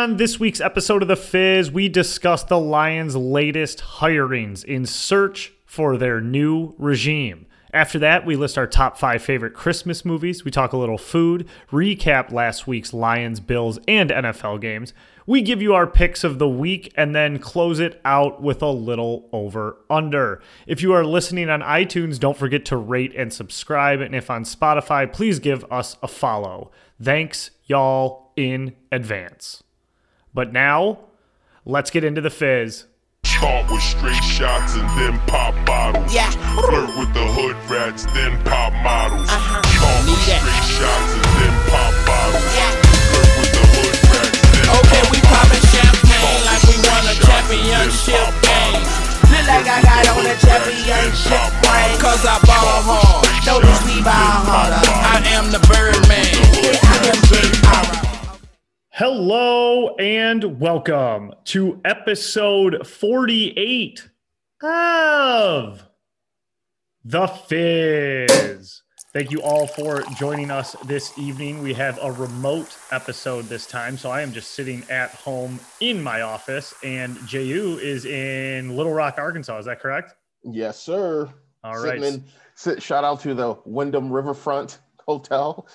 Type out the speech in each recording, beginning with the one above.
On this week's episode of The Fizz, we discuss the Lions' latest hirings in search for their new regime. After that, we list our top five favorite Christmas movies. We talk a little food, recap last week's Lions, Bills, and NFL games. We give you our picks of the week and then close it out with a little over under. If you are listening on iTunes, don't forget to rate and subscribe. And if on Spotify, please give us a follow. Thanks, y'all, in advance. But now, let's get into the fizz. Caught with straight shots and then pop bottles. Yeah. Flirt with the hood rats, then pop models. Uh-huh. Caught with Need that. straight shots and then pop bottles. Yeah. Flirt with the hood rats, then Okay, pop we poppin' bottles. champagne Caught like with we won a straight shots and then championship pop game. bottles. Look like I got on a championship ring. Cause I ball hard. Notice we ball harder. I am the Birdman. Yeah, I am Jake Ara. Hello and welcome to episode 48 of The Fizz. Thank you all for joining us this evening. We have a remote episode this time, so I am just sitting at home in my office, and JU is in Little Rock, Arkansas. Is that correct? Yes, sir. All Sitting right. in, sit, shout out to the Wyndham Riverfront Hotel.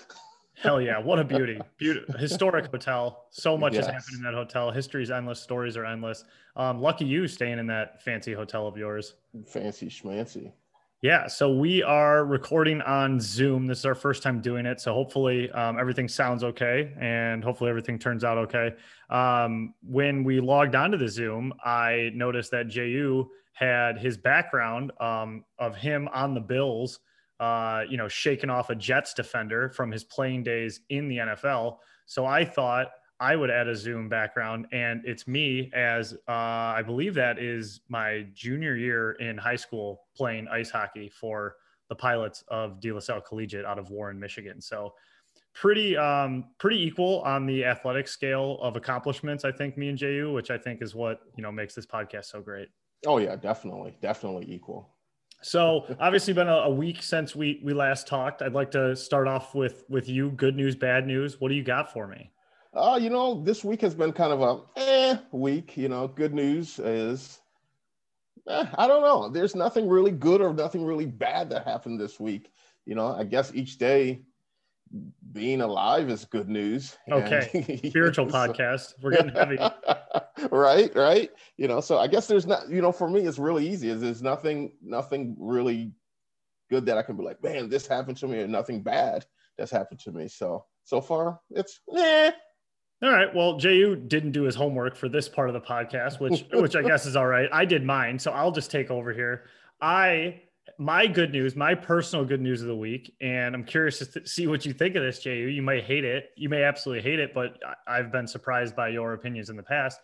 Hell yeah, what a beauty. Beautiful historic hotel. So much has Yes. happened in that hotel. History is endless, stories are endless. Um, lucky you staying in that fancy hotel of yours. Fancy schmancy. Yeah, so we are recording on Zoom. This is our first time doing it, so hopefully um, everything sounds okay, and hopefully everything turns out okay. Um, when we logged onto the Zoom, I noticed that Ju had his background um, of him on the Bills, uh, you know, shaking off a Jets defender from his playing days in the NFL. So I thought I would add a Zoom background, and it's me as uh, I believe that is my junior year in high school playing ice hockey for the Pilots of De La Salle Collegiate out of Warren, Michigan. So pretty um, pretty equal on the athletic scale of accomplishments. I think me and Ju, which I think is what you know makes this podcast so great. Oh yeah, definitely, definitely equal. So obviously been a, a week since we we last talked. I'd like to start off with with you. Good news, bad news. What do you got for me? Uh, you know, this week has been kind of a eh week. You know, good news is eh, I don't know. There's nothing really good or nothing really bad that happened this week. You know, I guess each day being alive is good news. Okay. And- Spiritual so- podcast. We're getting heavy. right, right. You know, so I guess there's not, you know, for me, it's really easy. Is there's nothing, nothing really good that I can be like, man, this happened to me, or nothing bad that's happened to me. So so far, it's eh. All right. Well, Ju didn't do his homework for this part of the podcast, which which I guess is all right. I did mine, so I'll just take over here. I my good news, my personal good news of the week, and I'm curious to see what you think of this, Ju. You may hate it, you may absolutely hate it, but I- I've been surprised by your opinions in the past.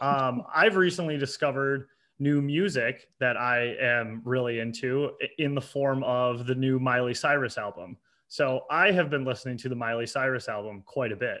Um, I've recently discovered new music that I am really into in the form of the new Miley Cyrus album. So I have been listening to the Miley Cyrus album quite a bit.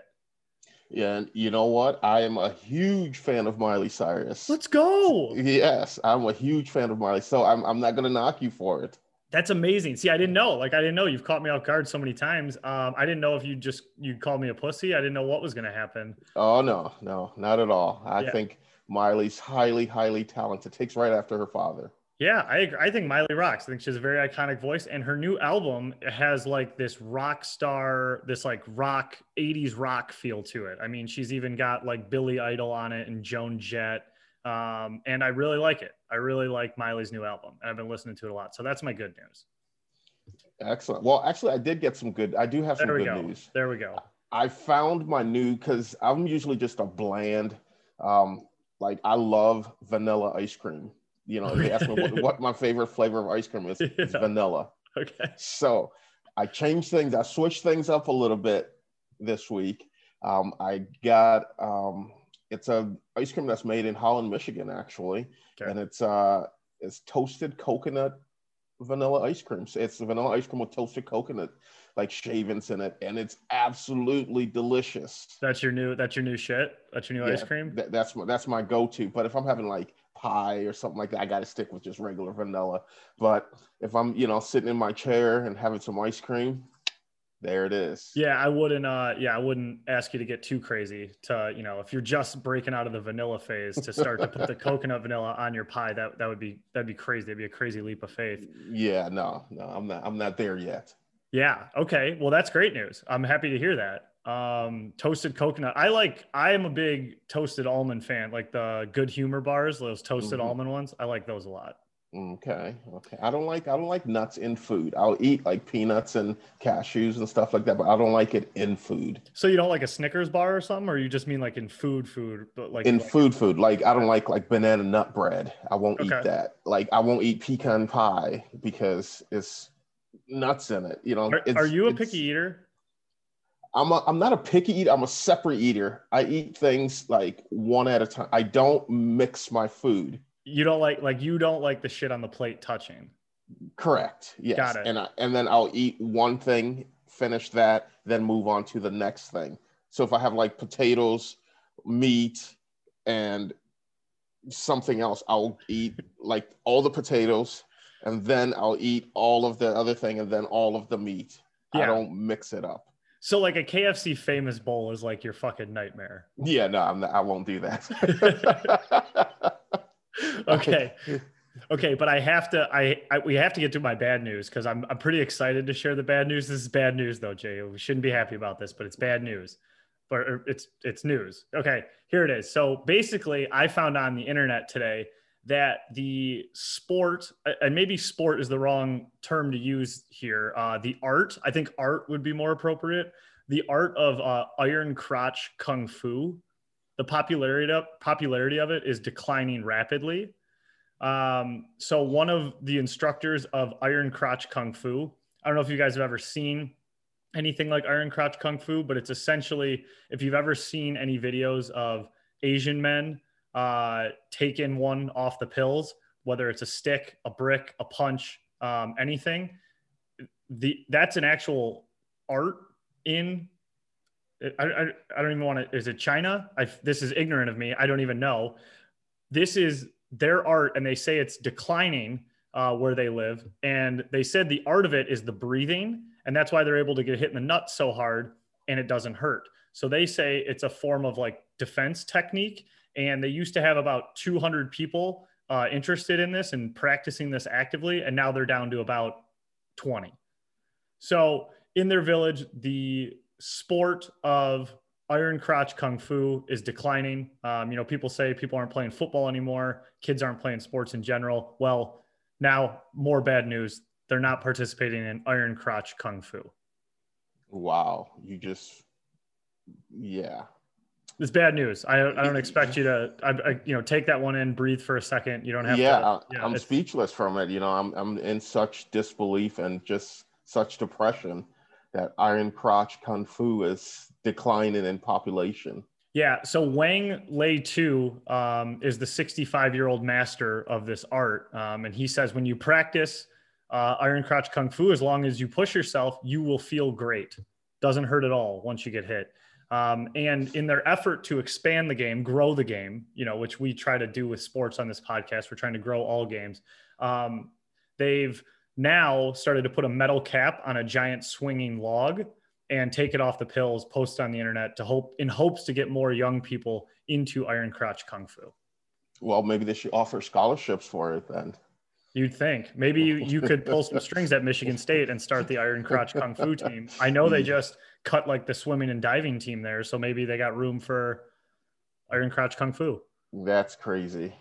Yeah, and you know what? I am a huge fan of Miley Cyrus. Let's go. Yes, I'm a huge fan of Miley. So I'm I'm not gonna knock you for it. That's amazing. See, I didn't know. Like, I didn't know. You've caught me off guard so many times. Um, I didn't know if you just you called me a pussy. I didn't know what was going to happen. Oh no, no, not at all. I Yeah. think Miley's highly, highly talented. Takes right after her father. Yeah, I agree. I think Miley rocks. I think she has a very iconic voice, and her new album has like this rock star, this like rock '80s rock feel to it. I mean, she's even got like Billy Idol on it and Joan Jett, um, and I really like it. I really like Miley's new album, and I've been listening to it a lot. So that's my good news. Excellent. Well, actually, I did get some good. I do have some good go. news. There we go. I found my new because I'm usually just a bland, um, like I love vanilla ice cream. You know, they ask me what, what my favorite flavor of ice cream is, it's vanilla. Okay. So I changed things. I switched things up a little bit this week. Um, I got um, it's a ice cream that's made in Holland, Michigan, actually, Okay. and it's uh, it's toasted coconut vanilla ice cream. So it's vanilla ice cream with toasted coconut like shavings in it, and it's absolutely delicious. That's your new. That's your new shit. That's your new ice cream. that- that's my that's my go-to. But if I'm having like pie or something like that, I got to stick with just regular vanilla. But if I'm you know sitting in my chair and having some ice cream, There it is. Yeah, I wouldn't. Uh, yeah, I wouldn't ask you to get too crazy. To you know, if you're just breaking out of the vanilla phase, to start to put the coconut vanilla on your pie, that that would be that'd be crazy. That'd be a crazy leap of faith. Yeah, no, no, I'm not. I'm not there yet. Yeah. Okay. Well, that's great news. I'm happy to hear that. Um, toasted coconut. I like. I am a big toasted almond fan. Like the Good Humor bars, those toasted Mhm. almond ones. I like those a lot. Okay, okay. I don't like I don't like nuts in food. I'll eat like peanuts and cashews and stuff like that, but I don't like it in food. So you don't like a Snickers bar or something, or you just mean like in food, food, but like In like- food, food like I don't like like banana nut bread. I won't Okay. eat that. Like I won't eat pecan pie because it's nuts in it. You know. Are, are you a picky eater? I'm a, I'm not a picky eater. I'm a separate eater. I eat things like one at a time. I don't mix my food. You don't like like you don't like the shit on the plate touching. Correct. Yes. Got it. And I, and then I'll eat one thing, finish that, then move on to the next thing. So if I have like potatoes, meat, and something else, I'll eat like all the potatoes, and then I'll eat all of the other thing, and then all of the meat. Yeah. I don't mix it up. So like a KFC famous bowl is like your fucking nightmare. Yeah, no, I'm not, I won't do that. okay. Okay, but I have to I, I we have to get to my bad news because I'm I'm pretty excited to share the bad news. This is bad news though, Jay. We shouldn't be happy about this, but it's bad news. But it's it's news. Okay, here it is. So basically, I found on the internet today that the sport and maybe sport is the wrong term to use here. Uh, the art, I think art would be more appropriate. The art of uh, iron crotch kung fu, the popularity of, popularity of it is declining rapidly. Um, so one of the instructors of Iron Crotch Kung Fu, I don't know if you guys have ever seen anything like Iron Crotch Kung Fu, but it's essentially if you've ever seen any videos of Asian men uh, taking one off the pills, whether it's a stick, a brick, a punch, um, anything, the that's an actual art in. I, I, I don't even want to. Is it China? I, this is ignorant of me. I don't even know. This is their art, and they say it's declining uh, where they live. And they said the art of it is the breathing, and that's why they're able to get hit in the nuts so hard and it doesn't hurt. So they say it's a form of like defense technique. And they used to have about 200 people uh, interested in this and practicing this actively, and now they're down to about 20. So in their village, the sport of iron crotch kung fu is declining. Um, you know, people say people aren't playing football anymore, kids aren't playing sports in general. Well, now more bad news. They're not participating in iron crotch kung fu. wow, you just, yeah. It's bad news. I, I don't expect you to, I, I, you know, take that one in, breathe for a second. You don't have yeah, to. Yeah, I'm speechless from it. You know, I'm I'm in such disbelief and just such depression that Iron Crotch Kung Fu is declining in population. Yeah. So Wang Lei Tu um, is the 65 year old master of this art. Um, and he says when you practice uh, Iron Crotch Kung Fu, as long as you push yourself, you will feel great. Doesn't hurt at all once you get hit. Um, and in their effort to expand the game, grow the game, you know, which we try to do with sports on this podcast, we're trying to grow all games. Um, they've now started to put a metal cap on a giant swinging log and take it off the pills, post on the internet to hope in hopes to get more young people into Iron Crotch Kung Fu. Well, maybe they should offer scholarships for it then. You'd think maybe you, you could pull some strings at Michigan State and start the Iron Crotch Kung Fu team. I know they just cut like the swimming and diving team there, so maybe they got room for Iron Crotch Kung Fu. That's crazy.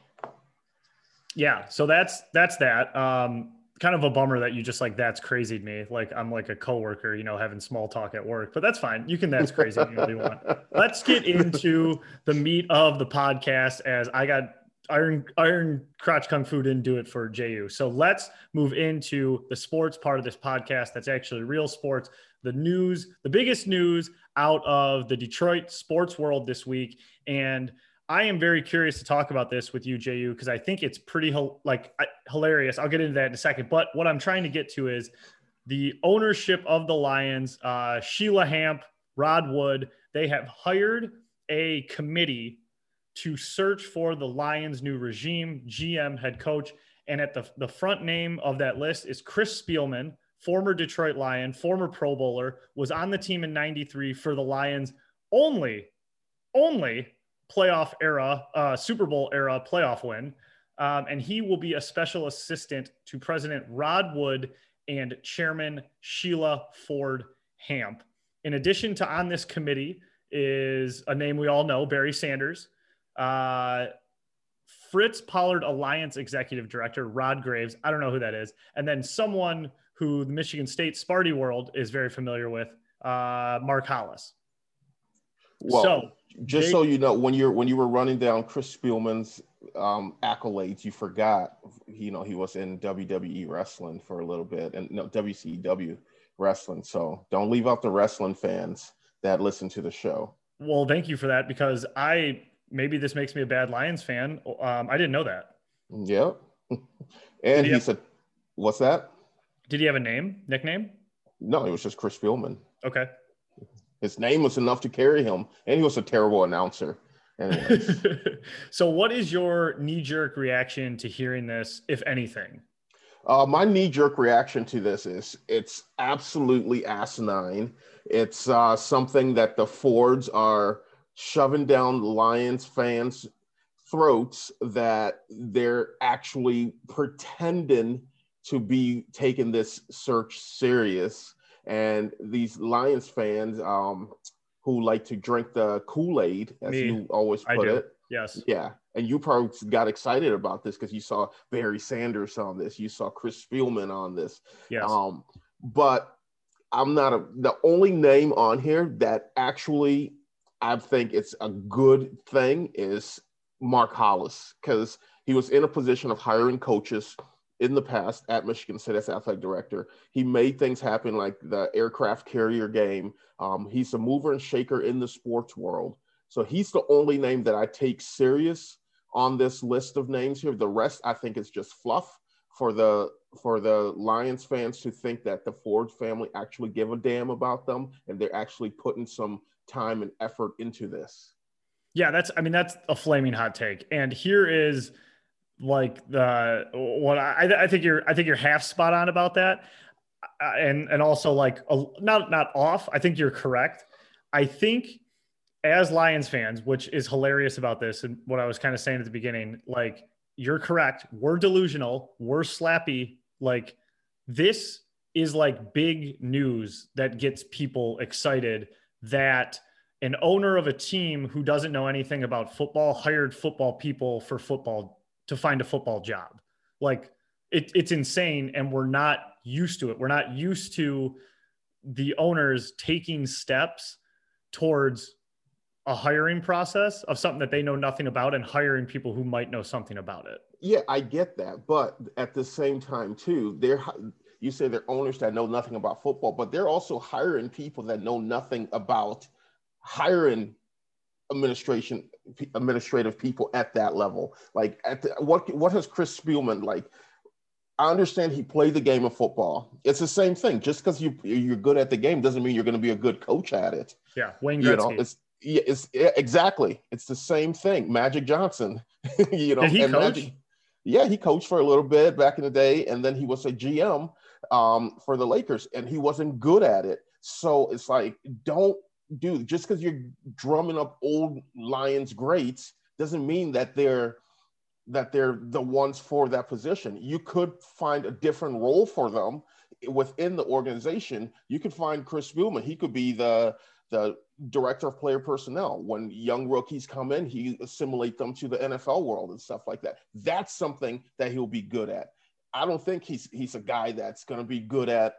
Yeah, so that's that's that. Um, kind of a bummer that you just like that's crazy to me. Like I'm like a coworker, you know, having small talk at work, but that's fine. You can that's crazy if you really want. Let's get into the meat of the podcast as I got Iron Iron Crotch Kung Fu didn't do it for JU. So let's move into the sports part of this podcast. That's actually real sports. The news, the biggest news out of the Detroit sports world this week, and I am very curious to talk about this with you, JU, because I think it's pretty like hilarious. I'll get into that in a second. But what I'm trying to get to is the ownership of the Lions. Uh, Sheila Hamp, Rod Wood, they have hired a committee to search for the Lions' new regime, GM, head coach. And at the, the front name of that list is Chris Spielman, former Detroit Lion, former Pro Bowler, was on the team in 93 for the Lions only, only playoff era, uh, Super Bowl era playoff win. Um, and he will be a special assistant to President Rod Wood and Chairman Sheila Ford Hamp. In addition to on this committee is a name we all know, Barry Sanders. Uh, Fritz Pollard Alliance Executive Director, Rod Graves. I don't know who that is. And then someone who the Michigan State Sparty world is very familiar with, uh, Mark Hollis. Well, so, just they, so you know, when you're when you were running down Chris Spielman's um, accolades, you forgot, you know, he was in WWE wrestling for a little bit and no WCW wrestling. So don't leave out the wrestling fans that listen to the show. Well, thank you for that because I maybe this makes me a bad Lions fan. Um, I didn't know that. Yep. and he, he said, "What's that?" Did he have a name, nickname? No, it was just Chris Spielman. Okay. His name was enough to carry him, and he was a terrible announcer. so, what is your knee jerk reaction to hearing this, if anything? Uh, my knee jerk reaction to this is it's absolutely asinine. It's uh, something that the Fords are shoving down Lions fans' throats that they're actually pretending to be taking this search serious. And these Lions fans um, who like to drink the Kool Aid, as Me. you always put it. Yes. Yeah. And you probably got excited about this because you saw Barry Sanders on this, you saw Chris Spielman on this. Yes. Um, but I'm not a, the only name on here that actually I think it's a good thing is Mark Hollis because he was in a position of hiring coaches in the past at Michigan State as athletic director. He made things happen like the aircraft carrier game. Um, he's a mover and shaker in the sports world. So he's the only name that I take serious on this list of names here. The rest I think is just fluff for the for the Lions fans to think that the Ford family actually give a damn about them and they're actually putting some time and effort into this. Yeah, that's I mean that's a flaming hot take. And here is like the what I, I think you're I think you're half spot on about that, uh, and and also like a, not not off. I think you're correct. I think as Lions fans, which is hilarious about this, and what I was kind of saying at the beginning, like you're correct. We're delusional. We're slappy. Like this is like big news that gets people excited that an owner of a team who doesn't know anything about football hired football people for football to find a football job. Like it, it's insane. And we're not used to it. We're not used to the owners taking steps towards a hiring process of something that they know nothing about and hiring people who might know something about it. Yeah, I get that. But at the same time, too, they're you say they're owners that know nothing about football, but they're also hiring people that know nothing about hiring administration administrative people at that level. Like at the, what what has Chris Spielman like? I understand he played the game of football. It's the same thing. Just because you you're good at the game doesn't mean you're going to be a good coach at it. Yeah, Wayne Gretzky. You know, it's yeah, it's yeah, exactly. It's the same thing. Magic Johnson. you know, Did he coach? Magic, yeah, he coached for a little bit back in the day, and then he was a GM um, for the Lakers, and he wasn't good at it. So it's like, don't do just because you're drumming up old Lions greats doesn't mean that they're that they're the ones for that position. You could find a different role for them within the organization. You could find Chris Spielman. He could be the the director of player personnel. When young rookies come in, he assimilate them to the NFL world and stuff like that. That's something that he'll be good at. I don't think he's he's a guy that's going to be good at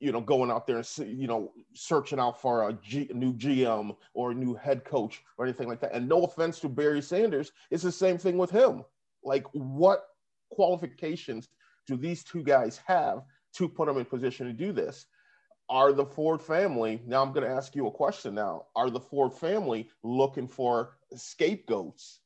you know, going out there and you know, searching out for a new GM or a new head coach or anything like that. And no offense to Barry Sanders, it's the same thing with him. Like, what qualifications do these two guys have to put them in position to do this? Are the Ford family now? I'm going to ask you a question now. Are the Ford family looking for scapegoats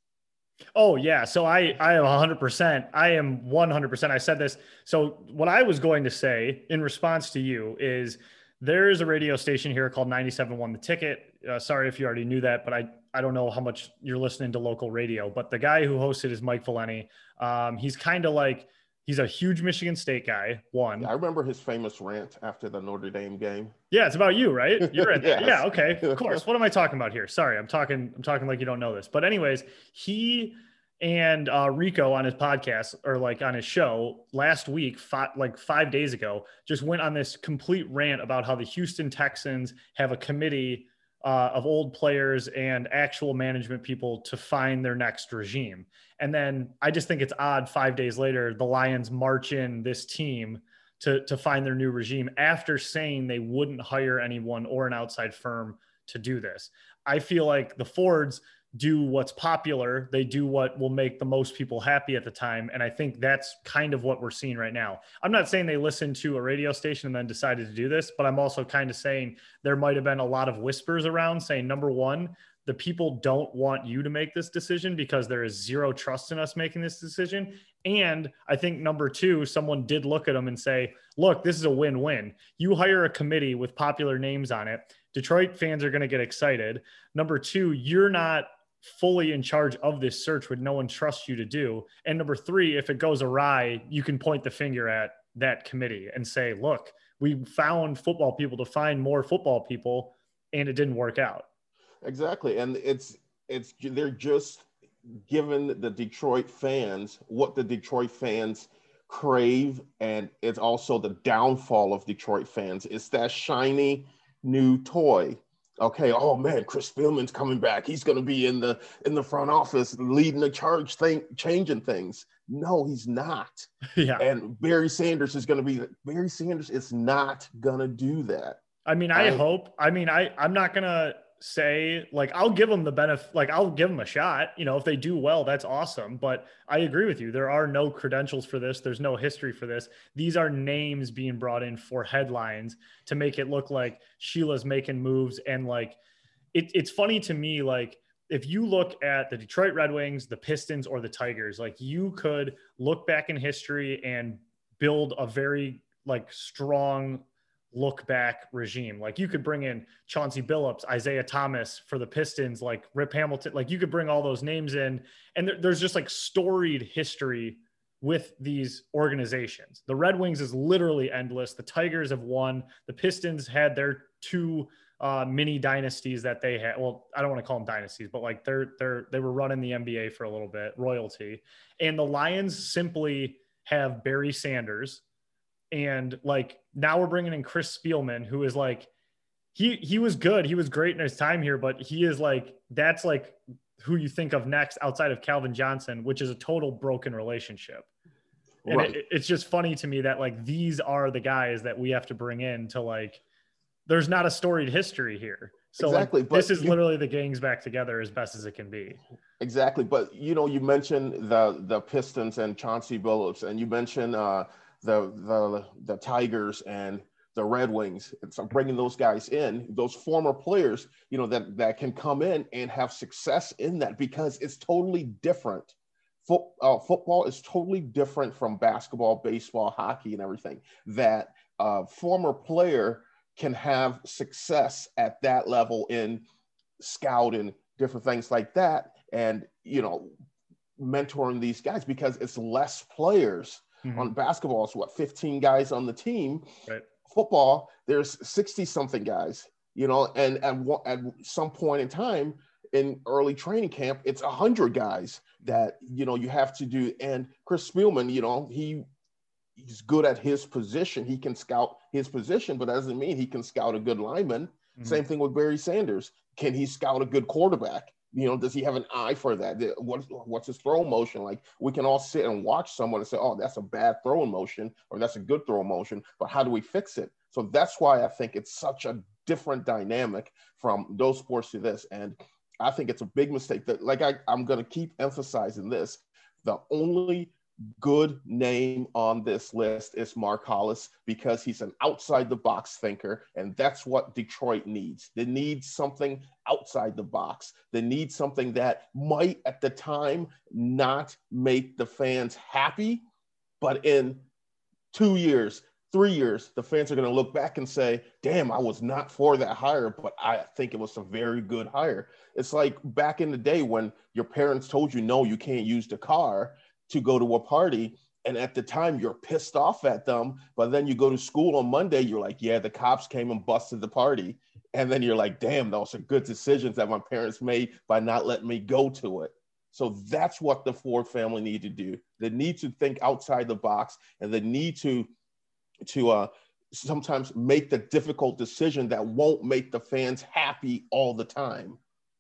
Oh yeah. So I I am 100%. I am 100%. I said this. So what I was going to say in response to you is there is a radio station here called 97.1 The Ticket. Uh, sorry if you already knew that, but I I don't know how much you're listening to local radio. But the guy who hosted is Mike Valenti. Um, he's kind of like He's a huge Michigan State guy. One. Yeah, I remember his famous rant after the Notre Dame game. Yeah, it's about you, right? You're in. Yes. Yeah, okay. Of course. What am I talking about here? Sorry, I'm talking I'm talking like you don't know this. But anyways, he and uh, Rico on his podcast or like on his show last week, five, like five days ago, just went on this complete rant about how the Houston Texans have a committee uh, of old players and actual management people to find their next regime. And then I just think it's odd. Five days later, the Lions march in this team to to find their new regime after saying they wouldn't hire anyone or an outside firm to do this. I feel like the Fords do what's popular. They do what will make the most people happy at the time. And I think that's kind of what we're seeing right now. I'm not saying they listened to a radio station and then decided to do this, but I'm also kind of saying there might have been a lot of whispers around saying, number one, the people don't want you to make this decision because there is zero trust in us making this decision. And I think number two, someone did look at them and say, look, this is a win win. You hire a committee with popular names on it. Detroit fans are going to get excited. Number two, you're not fully in charge of this search when no one trusts you to do. And number three, if it goes awry, you can point the finger at that committee and say, look, we found football people to find more football people and it didn't work out. Exactly, and it's it's they're just giving the Detroit fans what the Detroit fans crave, and it's also the downfall of Detroit fans. It's that shiny new toy. Okay, oh man, Chris Spielman's coming back. He's going to be in the in the front office leading the charge, thing, changing things. No, he's not. yeah. And Barry Sanders is going to be Barry Sanders is not going to do that. I mean, I, I- hope. I mean, I I'm not gonna say like I'll give them the benefit. Like I'll give them a shot. You know, if they do well, that's awesome. But I agree with you. There are no credentials for this. There's no history for this. These are names being brought in for headlines to make it look like Sheila's making moves. And like, it, it's funny to me. Like if you look at the Detroit Red Wings, the Pistons, or the Tigers, like you could look back in history and build a very like strong look back regime. Like you could bring in Chauncey Billups, Isiah Thomas for the Pistons, like Rip Hamilton. Like you could bring all those names in, and there, there's just like storied history with these organizations. The Red Wings is literally endless. The Tigers have won. The Pistons had their two uh, mini dynasties that they had. Well, I don't want to call them dynasties, but like they're they're they were running the NBA for a little bit, royalty. And the Lions simply have Barry Sanders, and like now we're bringing in Chris Spielman, who is like he he was good, he was great in his time here, but he is like that's like who you think of next outside of Calvin Johnson, which is a total broken relationship. And Right. it, it's just funny to me that like these are the guys that we have to bring in to like. There's not a storied history here, so like, Exactly, but this is you- literally the gangs back together as best as it can be. Exactly, but you know, you mentioned the the Pistons and Chauncey Billups, and you mentioned uh, the the the Tigers and the Red Wings. And so bringing those guys in, those former players, you know, that that can come in and have success in that because it's totally different. Foot, uh, football is totally different from basketball, baseball, hockey, and everything. That uh, former player can have success at that level in scouting, different things like that, and you know, mentoring these guys because it's less players. Mhm. On basketball, it's what 15 guys on the team. Right. Football, there's 60 something guys, you know, and at, at some point in time in early training camp, it's 100 guys that, you know, you have to do. And Chris Spielman, you know, he he's good at his position. He can scout his position, but that doesn't mean he can scout a good lineman. Mhm. Same thing with Barry Sanders. Can he scout a good quarterback? You know, does he have an eye for that? What, what's his throw motion like? We can all sit and watch someone and say, "Oh, that's a bad throw motion," or "That's a good throw motion," but how do we fix it? So that's why I think it's such a different dynamic from those sports to this, and I think it's a big mistake. That, like, I, I'm going to keep emphasizing this: the only good name on this list is Mark Hollis because he's an outside the box thinker, and that's what Detroit needs. They need something outside the box. They need something that might at the time not make the fans happy, but in two years, three years, the fans are going to look back and say, damn, I was not for that hire, but I think it was a very good hire. It's like back in the day when your parents told you, no, you can't use the car to go to a party and at the time you're pissed off at them but then you go to school on monday you're like yeah the cops came and busted the party. And then you're like damn those are good decisions that my parents made by not letting me go to it. So that's what the ford family need to do. They need to think outside the box and they need to to uh sometimes make the difficult decision that won't make the fans happy all the time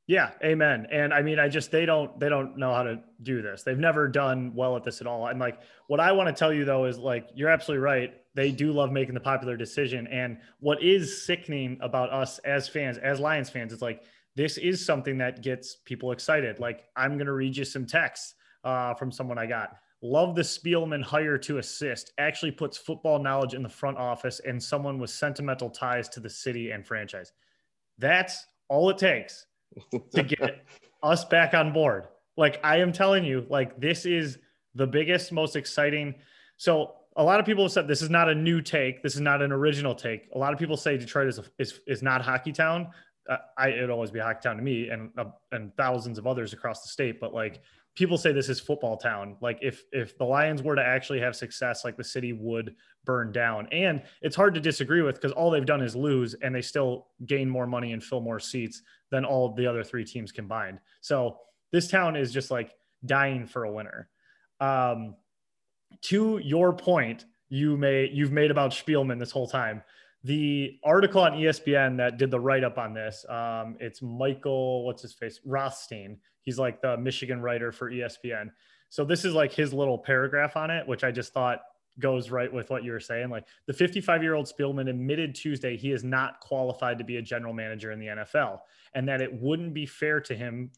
yeah, amen. And I mean, I just they don't they don't know how to do this. They've never done well at this at all. And like what I want to tell you though is like you're absolutely right. They do love making the popular decision. And what is sickening about us as fans, as Lions fans, is like this is something that gets people excited. Like I'm gonna read you some texts uh, from someone I got. Love the Spielman hire to assist. Actually puts football knowledge in the front office and someone with sentimental ties to the city and franchise. That's all it takes to get us back on board. Like I am telling you, like this is the biggest, most exciting. So a lot of people have said this is not a new take. This is not an original take. A lot of people say Detroit is a, is, is not hockey town. Uh, I it'd always be hockey town to me and uh, and thousands of others across the state. But like people say this is football town. Like if if the Lions were to actually have success, like the city would burn down. And it's hard to disagree with because all they've done is lose and they still gain more money and fill more seats than all the other three teams combined. So this town is just like dying for a winner. Um, to your point, you may you've made about Spielman this whole time. The article on ESPN that did the write up on this, um, it's Michael, what's his face, Rothstein. He's like the Michigan writer for ESPN. So this is like his little paragraph on it, which I just thought goes right with what you were saying. Like the 55 year old Spielman admitted Tuesday he is not qualified to be a general manager in the NFL and that it wouldn't be fair to him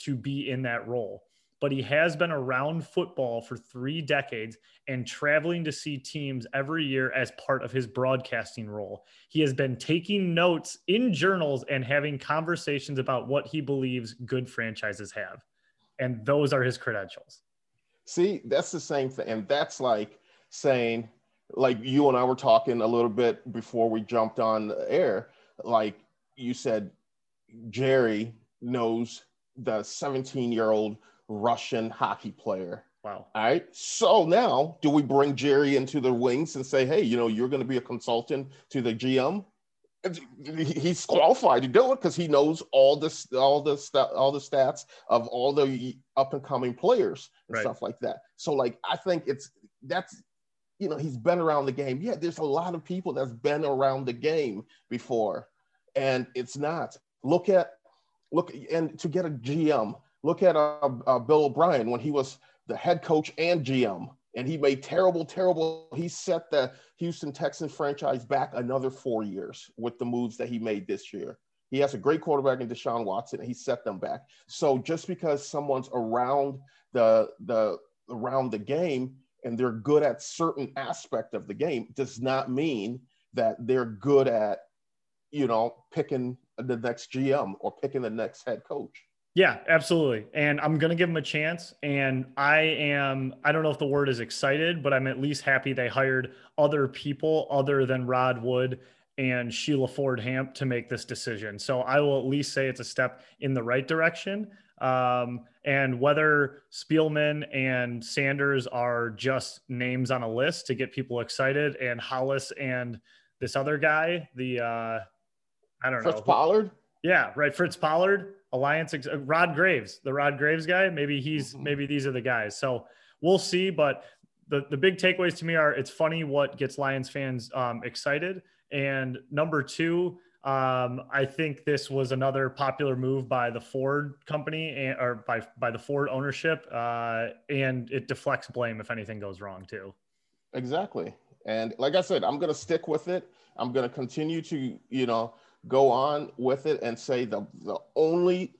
to be in that role. But he has been around football for three decades and traveling to see teams every year as part of his broadcasting role. He has been taking notes in journals and having conversations about what he believes good franchises have. And those are his credentials. See, that's the same thing. And that's like, saying, like you and I were talking a little bit before we jumped on the air, like you said, Jerry knows the 17 year old Russian hockey player. Wow. All right. So now, do we bring Jerry into the wings and say, hey, you know, you're going to be a consultant to the GM? He's qualified to do it because he knows all this, all the st- all the stats of all the up and coming players and right. stuff like that. So, like, I think it's that's you know, he's been around the game. Yeah, there's a lot of people that's been around the game before, and it's not. Look at, look, and to get a GM, look at uh, uh, Bill O'Brien when he was the head coach and GM, and he made terrible, terrible. He set the Houston Texans franchise back another four years with the moves that he made this year. He has a great quarterback in Deshaun Watson, and he set them back. So just because someone's around the the around the game and they're good at certain aspect of the game does not mean that they're good at you know picking the next gm or picking the next head coach. Yeah absolutely. And i'm going to give them a chance. And i am i don't know if the word is excited but i'm at least happy they hired other people other than rod wood and sheila ford hamp to make this decision. So i will at least say it's a step in the right direction. Um, and whether Spielman and Sanders are just names on a list to get people excited, and Hollis and this other guy, the uh, I don't Fritz know, Fritz Pollard. Yeah, right. Fritz Pollard, Alliance, uh, Rod Graves, the Rod Graves guy. Maybe he's mm-hmm. maybe these are the guys. So we'll see. But the the big takeaways to me are it's funny what gets Lions fans um, excited, and number two um, I think this was another popular move by the Ford company and, or by by the Ford ownership, uh, and it deflects blame if anything goes wrong too. Exactly, and like I said, I'm going to stick with it. I'm going to continue to you know go on with it and say the the only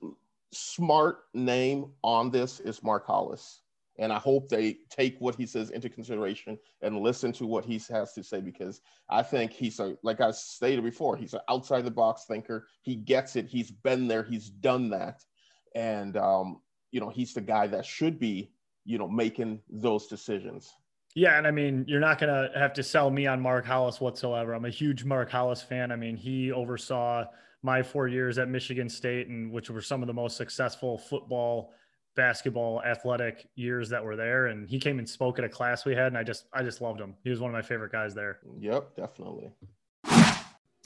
smart name on this is Mark Hollis. And I hope they take what he says into consideration and listen to what he has to say because I think he's a, like I stated before, he's an outside the box thinker. He gets it. He's been there. He's done that. And, um, you know, he's the guy that should be, you know, making those decisions. Yeah, and I mean, you're not going to have to sell me on Mark Hollis whatsoever. I'm a huge Mark Hollis fan. I mean, he oversaw my four years at Michigan State, and which were some of the most successful football basketball athletic years that were there and he came and spoke at a class we had and I just I just loved him. He was one of my favorite guys there. Yep, definitely.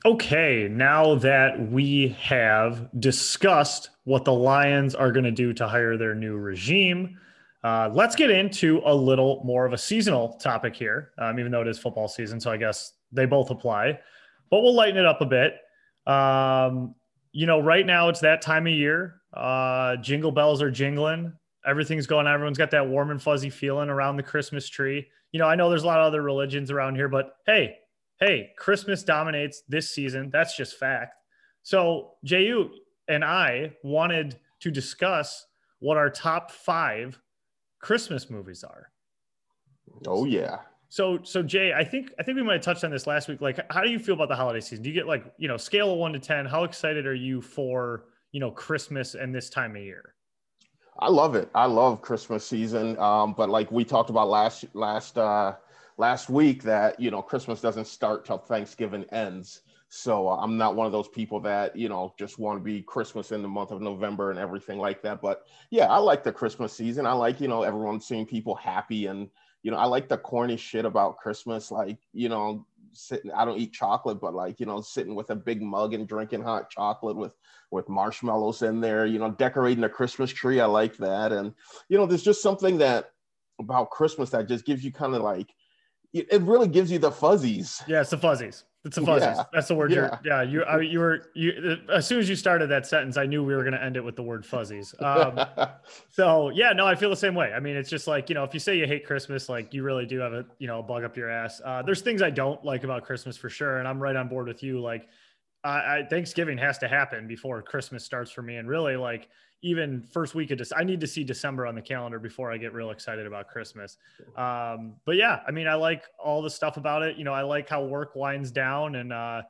Okay, now that we have discussed what the Lions are going to do to hire their new regime, uh, let's get into a little more of a seasonal topic here, um, even though it is football season. So I guess they both apply, but we'll lighten it up a bit. Um, you know, right now it's that time of year. Uh, jingle bells are jingling. Everything's going on. Everyone's got that warm and fuzzy feeling around the Christmas tree. You know, I know there's a lot of other religions around here, but hey, hey, Christmas dominates this season. That's just fact. So, JU and I wanted to discuss what our top five Christmas movies are. Oh yeah. So so Jay, I think I think we might have touched on this last week. Like, how do you feel about the holiday season? Do you get like you know scale of one to ten? How excited are you for you know Christmas and this time of year? I love it. I love Christmas season. Um, but like we talked about last last uh, last week, that you know Christmas doesn't start till Thanksgiving ends. So uh, I'm not one of those people that you know just want to be Christmas in the month of November and everything like that. But yeah, I like the Christmas season. I like you know everyone seeing people happy and you know I like the corny shit about Christmas, like you know sitting. I don't eat chocolate, but like you know sitting with a big mug and drinking hot chocolate with with marshmallows in there. You know decorating a Christmas tree. I like that, and you know there's just something that about Christmas that just gives you kind of like it really gives you the fuzzies. Yeah, it's the fuzzies. It's a fuzzies. Yeah. That's the word. Yeah. You're, yeah. You, I, you were, you, as soon as you started that sentence, I knew we were going to end it with the word fuzzies. Um, so yeah, no, I feel the same way. I mean, it's just like, you know, if you say you hate Christmas, like you really do have a, you know, a bug up your ass. Uh, there's things I don't like about Christmas for sure. And I'm right on board with you. Like, I, Thanksgiving has to happen before Christmas starts for me. And really like, even first week of December. I need to see December on the calendar before I get real excited about Christmas. Um, but yeah, I mean, I like all the stuff about it. You know, I like how work winds down and, uh,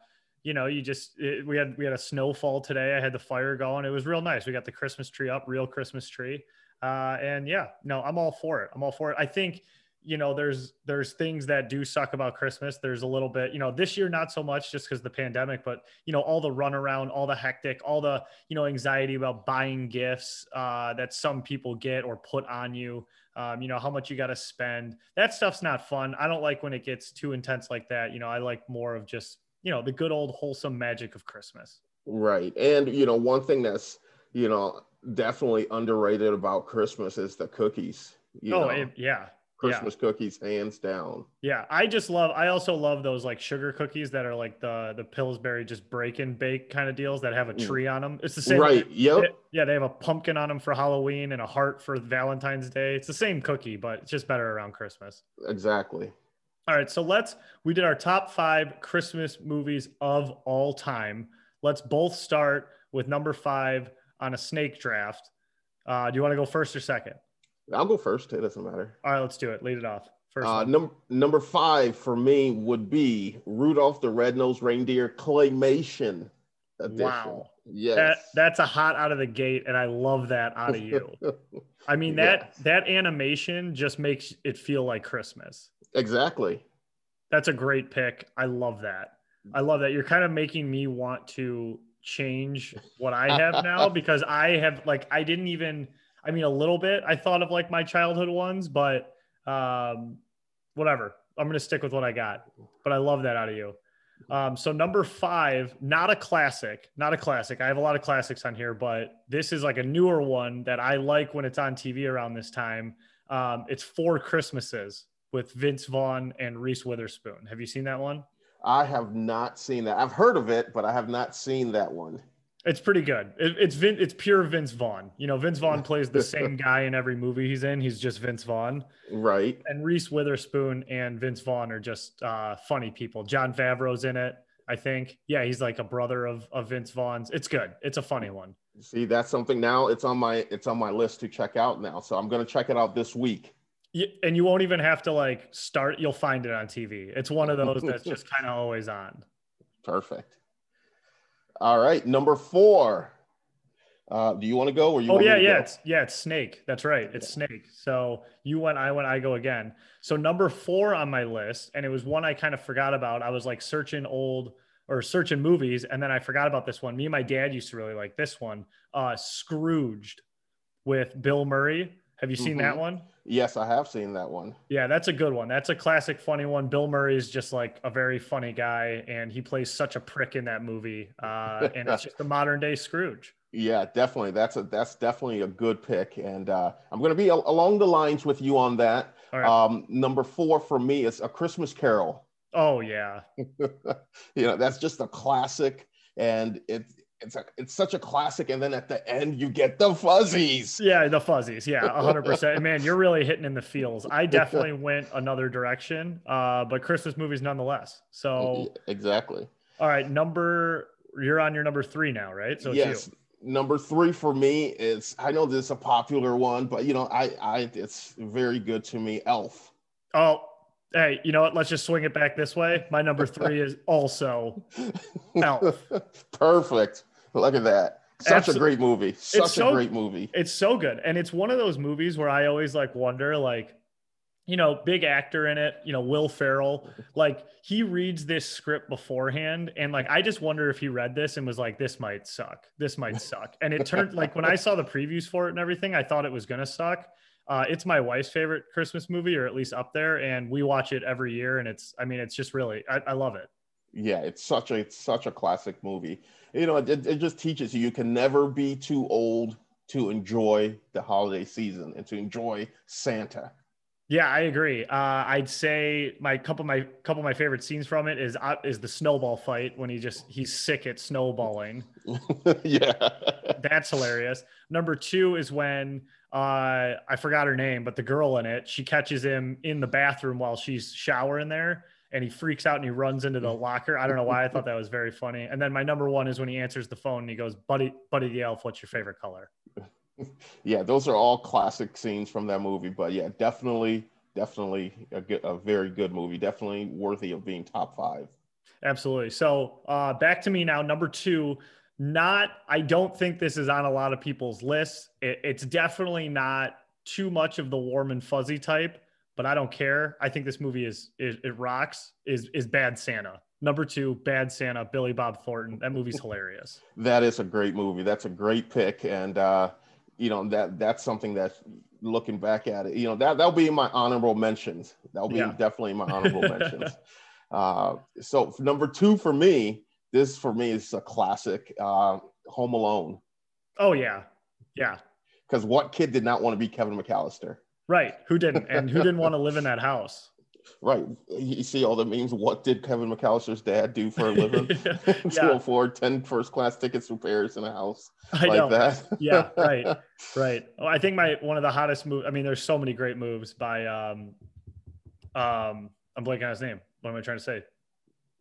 you know, you just it, we had we had a snowfall today. I had the fire going. It was real nice. We got the Christmas tree up, real Christmas tree. Uh, and yeah, no, I'm all for it. I'm all for it. I think you know there's there's things that do suck about christmas. There's a little bit you know this year not so much just because the pandemic but you know all the runaround all the hectic all the you know anxiety about buying gifts uh, that some people get or put on you um, you know how much you got to spend. That stuff's not fun. I don't like when it gets too intense like that. You know i like more of just you know the good old wholesome magic of christmas. Right. And you know one thing that's you know definitely underrated about christmas is the cookies you oh it, yeah Christmas yeah. cookies, hands down. Yeah, I just love. I also love those like sugar cookies that are like the the Pillsbury just break and bake kind of deals that have a mm. tree on them. It's the same. Right. Yep. They, yeah, they have a pumpkin on them for Halloween and a heart for Valentine's Day. It's the same cookie, but it's just better around Christmas. Exactly. All right, so let's. We did our top five Christmas movies of all time. Let's both start with number five on a snake draft. Uh, do you want to go first or second? I'll go first. It doesn't matter. All right, let's do it. Lead it off. First. Uh, number number five for me would be Rudolph the Red-Nosed Reindeer claymation edition. Wow. Yes. That, that's a hot out of the gate, and I love that out of you. I mean that yes. that animation just makes it feel like Christmas. Exactly. That's a great pick. I love that. I love that. You're kind of making me want to change what I have now because I have like I didn't even I mean, a little bit. I thought of like my childhood ones, but um, whatever. I'm going to stick with what I got. But I love that out of you. Um, so number five, not a classic, not a classic. I have a lot of classics on here, but this is like a newer one that I like when it's on TV around this time. Um, it's Four Christmases with Vince Vaughn and Reese Witherspoon. Have you seen that one? I have not seen that. I've heard of it, but I have not seen that one. It's pretty good. It, it's Vin, it's pure Vince Vaughn. You know, Vince Vaughn plays the same guy in every movie he's in. He's just Vince Vaughn. Right. And Reese Witherspoon and Vince Vaughn are just uh, funny people. Jon Favreau's in it, I think. Yeah, he's like a brother of, of Vince Vaughn's. It's good. It's a funny one. See, that's something now. It's on my it's on my list to check out now. So I'm going to check it out this week. Yeah, and you won't even have to like start. You'll find it on TV. It's one of those that's just kind of always on. Perfect. All right, number four. Uh, do you want to go or you? Oh yeah, yeah, it's yeah, it's Snake. That's right, it's. Snake. So you went, I went, I go again. So number four on my list, and it was one I kind of forgot about. I was like searching old or searching movies, and then I forgot about this one. Me and my dad used to really like this one, uh, Scrooged. with Bill Murray. Have you seen that Mhm. one? Yes, I have seen that one. Yeah, that's a good one. That's a classic, funny one. Bill Murray is just like a very funny guy, and he plays such a prick in that movie. Uh, and it's just a modern day Scrooge. Yeah, definitely. That's a that's definitely a good pick, and uh, I'm going to be al- along the lines with you on that. Right. Um, number four for me is A Christmas Carol. oh yeah, you know, that's just a classic, and it it's a, it's such a classic. And then at the end, you get the fuzzies. yeah, the fuzzies. Yeah, hundred percent. Man, you're really hitting in the feels. I definitely went another direction, uh, but Christmas movies nonetheless. So, exactly. all right, number. You're on your number three now, right? So yes. you. Number three for me is I know this is a popular one, but you know, I I it's very good to me. Elf. Oh, hey, you know what? Let's just swing it back this way. My number three is also Elf. Perfect. Look at that. Such Absol- a great movie. Such a so- great movie. It's so good. And it's one of those movies where I always like wonder, like, you know, big actor in it, you know, Will Ferrell, like he reads this script beforehand. And like, I just wonder if he read this and was like, this might suck. This might suck. And it turned like when I saw the previews for it and everything, I thought it was going to suck. Uh, it's my wife's favorite Christmas movie, or at least up there. And we watch it every year. And it's, I mean, it's just really, I, I love it. Yeah, it's such a it's such a classic movie. You know, it, it just teaches you you can never be too old to enjoy the holiday season and to enjoy Santa. Yeah, I agree. Uh, I'd say my couple of my couple of my favorite scenes from it is uh, is the snowball fight when he just he's sick at snowballing. yeah. That's hilarious. Number two is when uh, I forgot her name, but the girl in it she catches him in the bathroom while she's showering there, and he freaks out and he runs into the locker. I don't know why I thought that was very funny. And then my number one is when he answers the phone and he goes, "Buddy, Buddy the Elf, what's your favorite color?" yeah, those are all classic scenes from that movie. But yeah, definitely, definitely a good, a very good movie. Definitely worthy of being top five. Absolutely. So uh, back to me now. Number two, not, I don't think this is on a lot of people's lists. It, it's definitely not too much of the warm and fuzzy type, but I don't care. I think this movie is, is it rocks, is, is Bad Santa. Number two, Bad Santa, Billy Bob Thornton. That movie's hilarious. That is a great movie. That's a great pick, and uh, you know that that's something that looking back at it, you know that that'll be in my honorable mentions. That'll be Yeah. definitely my honorable mentions. Uh, so number two for me, this for me is a classic. Uh, Home Alone, Oh, yeah. Yeah. because what kid did not want to be Kevin McCallister? Right. Who didn't? And who didn't want to live in that house? Right. You see all the memes. What did Kevin McCallister's dad do for a living? yeah, afford 10 first class tickets to Paris in a house I like know. that. Yeah, right. Right. Well, I think my one of the hottest moves. I mean, there's so many great moves by um um I'm blanking on his name. What am I trying to say?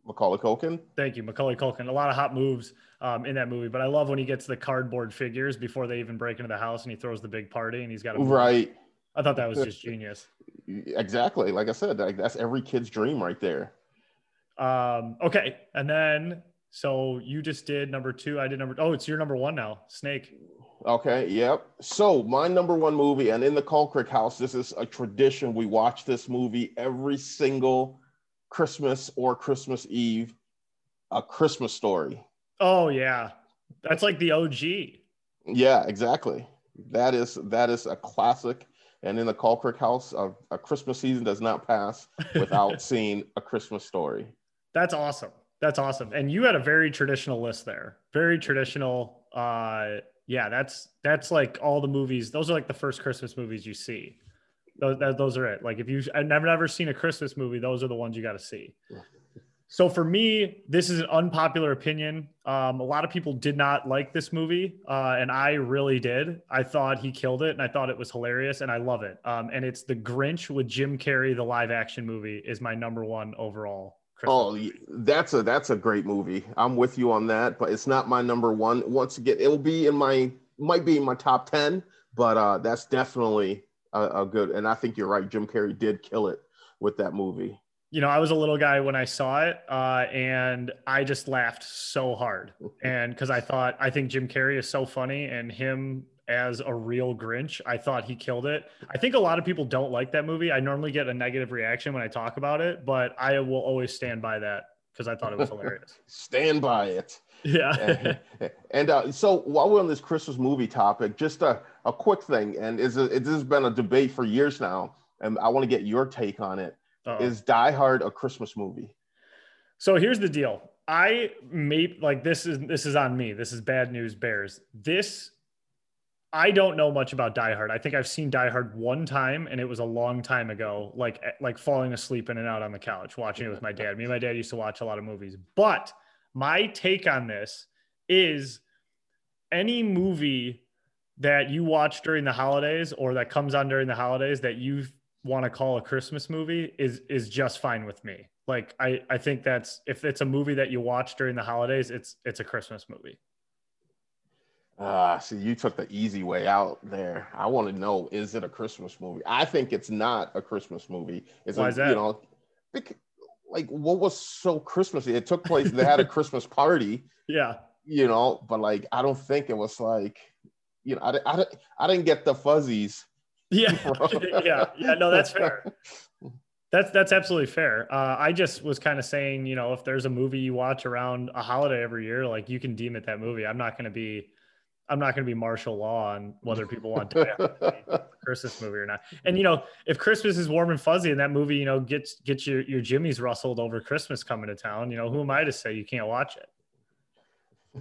Macaulay Culkin. Thank you, Macaulay Culkin. A lot of hot moves um, in that movie, but I love when he gets the cardboard figures before they even break into the house and he throws the big party and he's got a Right. I thought that was just genius. Exactly. Like I said, like that's every kid's dream right there. Um, okay, and then so you just did number two. I did number. Oh, it's your number one now. Snake. Okay. Yep. So my number one movie, and in the Culcrick house, this is a tradition. We watch this movie every single Christmas or Christmas Eve. A Christmas story. Oh yeah, that's like the OG. Yeah, exactly. That is that is a classic. And in the Culcrick house, a, a Christmas season does not pass without seeing a Christmas story. That's awesome. That's awesome. And you had a very traditional list there. Very traditional. Uh yeah, that's that's like all the movies. Those are like the first Christmas movies you see. Those, those are it. Like if you I've never never seen a Christmas movie, those are the ones you got to see. So for me, this is an unpopular opinion. Um, a lot of people did not like this movie, uh, and I really did. I thought he killed it, and I thought it was hilarious, and I love it. Um, and it's The Grinch with Jim Carrey, the live action movie, is my number one overall. Christmas Oh, that's a that's a great movie. I'm with you on that, but it's not my number one. Once again, it'll be in my might be in my top ten, but uh, that's definitely a, a good. And I think you're right. Jim Carrey did kill it with that movie. You know, I was a little guy when I saw it, uh, and I just laughed so hard. And because I thought, I think Jim Carrey is so funny, and him as a real Grinch, I thought he killed it. I think a lot of people don't like that movie. I normally get a negative reaction when I talk about it, but I will always stand by that because I thought it was hilarious. Stand by it. Yeah. and uh, so while we're on this Christmas movie topic, just a, a quick thing, and is it, this has been a debate for years now, and I want to get your take on it. Uh-oh. Is Die Hard a Christmas movie? So here's the deal. I made like this is this is on me. This is bad news bears. This I don't know much about Die Hard. I think I've seen Die Hard one time and it was a long time ago, like eh, like falling asleep in and out on the couch watching it with my dad. Me and my dad used to watch a lot of movies. But my take on this is any movie that you watch during the holidays or that comes on during the holidays that you want to call a Christmas movie is is just fine with me. Like I I think that's if it's a movie that you watch during the holidays, it's it's a Christmas movie. Ah, uh, see, you took the easy way out there. I want to know: is it a Christmas movie? I think it's not a Christmas movie. It's Why a, is that? You know, because, like what was so Christmassy? It took place. They had a Christmas party. Yeah. You know, but like I don't think it was like, you know, I, I, I didn't get the fuzzies. Yeah. yeah. Yeah. No, that's fair. That's that's absolutely fair. Uh, I just was kind of saying, you know, if there's a movie you watch around a holiday every year, like you can deem it that movie. I'm not going to be, I'm not going to be martial law on whether people want to a Christmas movie or not. And you know, if Christmas is warm and fuzzy and that movie, you know, gets gets your your jimmies rustled over Christmas coming to town, you know, who am I to say you can't watch it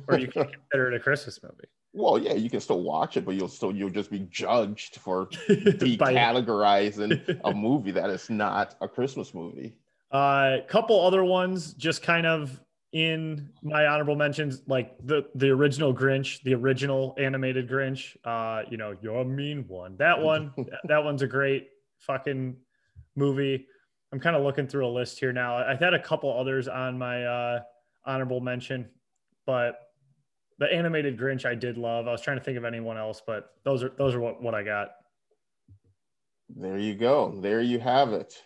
or you can't consider it a Christmas movie? Well, yeah, you can still watch it, but you'll still you'll just be judged for decategorizing a movie that is not a Christmas movie. A uh, couple other ones just kind of in my honorable mentions, like the the original Grinch, the original animated Grinch. Uh, you know, you're a mean one. That one, that one's a great fucking movie. I'm kind of looking through a list here now. I had a couple others on my uh, honorable mention, but the animated Grinch I did love. I was trying to think of anyone else, but those are those are what, what I got. There you go. There you have it.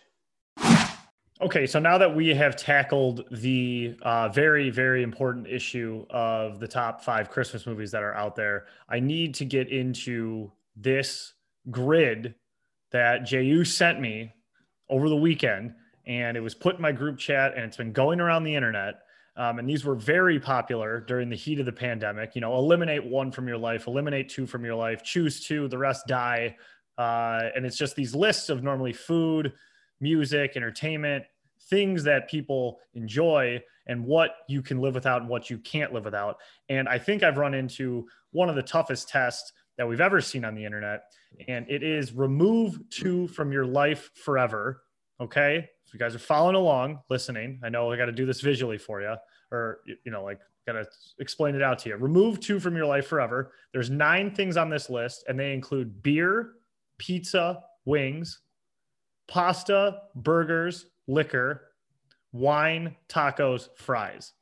Okay, so now that we have tackled the uh, very, very important issue of the top five Christmas movies that are out there, I need to get into this grid that JU sent me over the weekend. And it was put in my group chat and it's been going around the internet. Um, and these were very popular during the heat of the pandemic. You know, eliminate one from your life, eliminate two from your life, choose two, the rest die. Uh, and it's just these lists of normally food, music, entertainment, things that people enjoy, and what you can live without and what you can't live without. And I think I've run into one of the toughest tests that we've ever seen on the internet, and it is remove two from your life forever. Okay. If you guys are following along, listening, I know I got to do this visually for you, or, you know, like, got to explain it out to you. Remove two from your life forever. There's nine things on this list, and they include beer, pizza, wings, pasta, burgers, liquor, wine, tacos, fries.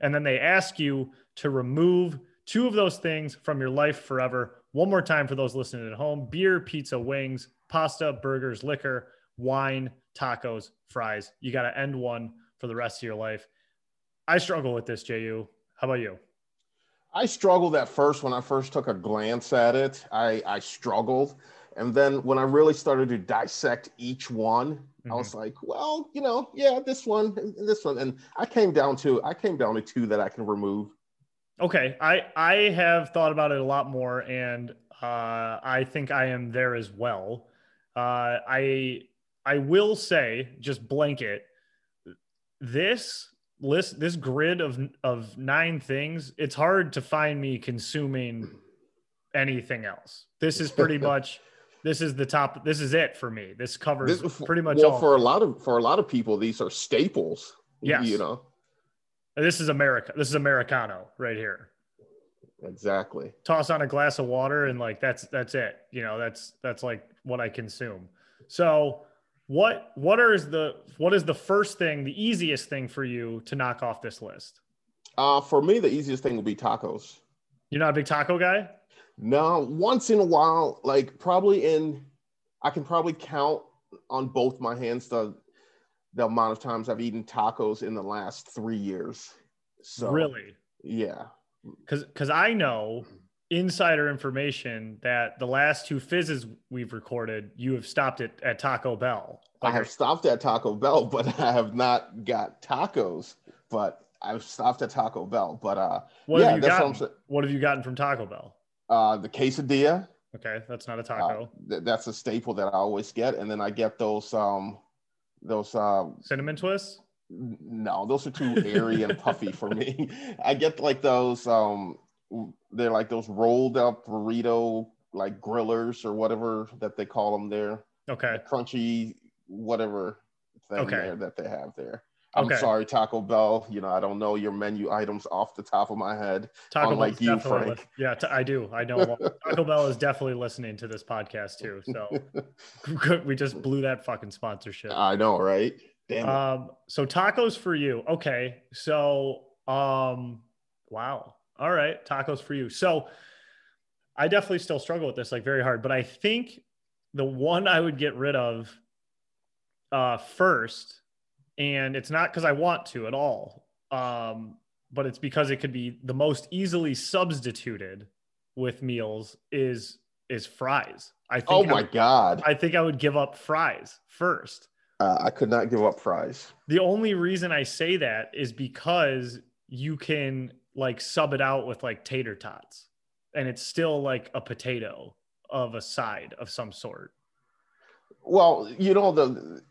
And then they ask you to remove two of those things from your life forever. One more time for those listening at home beer, pizza, wings, pasta, burgers, liquor, wine, tacos, fries. You got to end one for the rest of your life. I struggle with this, JU. How about you? I struggled at first when I first took a glance at it. I, I struggled. And then when I really started to dissect each one, mm-hmm. I was like, well, you know, yeah, this one, and this one. And I came down to I came down to two that I can remove. Okay. I I have thought about it a lot more and uh, I think I am there as well. Uh, I I will say, just blanket, this list, this grid of of nine things, it's hard to find me consuming anything else. This is pretty much this is the top this is it for me this covers this, pretty much well all. for a lot of for a lot of people these are staples yes. you know this is america this is americano right here exactly toss on a glass of water and like that's that's it you know that's that's like what i consume so what what is the what is the first thing the easiest thing for you to knock off this list? Uh for me the easiest thing would be tacos. You're not a big taco guy? No, once in a while, like probably in, I can probably count on both my hands the the amount of times I've eaten tacos in the last three years. So really, yeah, because because I know insider information that the last two fizzes we've recorded, you have stopped it at Taco Bell. I have stopped at Taco Bell, but I have not got tacos but I've stopped at Taco Bell. But uh, What yeah, have you gotten? what What have you gotten from Taco Bell? Uh, the quesadilla, Okay, that's not a uh, taco. th- that's a staple that I always get, and then I get those um, those uh, Cinnamon twists. no, those are too airy and puffy for me. I get like those um, they're like those rolled up burrito like grillers or whatever that they call them there. Okay. crunchy whatever thing Okay. there that they have there. I'm Okay. sorry, Taco Bell. You know, I don't know your menu items off the top of my head. Taco Unlike Bell's you, Frank. lis- yeah, t- I do. I know. Taco Bell is definitely listening to this podcast too. So we just blew that fucking sponsorship. I know, right? Damn. Um, so tacos for you. Okay. So, um, wow. All right. Tacos for you. So I definitely still struggle with this like very hard, but I think the one I would get rid of uh, first, and it's not because I want to at all, um, but it's because it could be the most easily substituted with meals is is fries. I think oh I my would- God. I think I would give up fries first. Uh, I could not give up fries. The only reason I say that is because you can like sub it out with like tater tots. And it's still like a potato of a side of some sort. Well, you know, the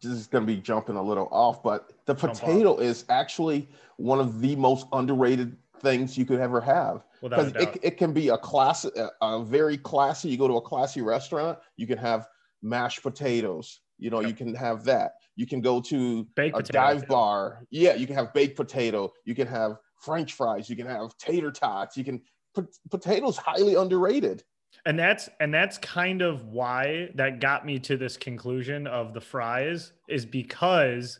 this is going to be jumping a little off, but the potato is actually one of the most underrated things you could ever have. Because it, it can be a class a, a very classy you go to a classy restaurant you can have mashed potatoes. You know you can have that. You can go to Baked a potato, dive bar. Yeah you can have baked potato. You can have french fries you can have tater tots you can pot- potatoes highly underrated And that's and that's kind of why that got me to this conclusion of the fries is because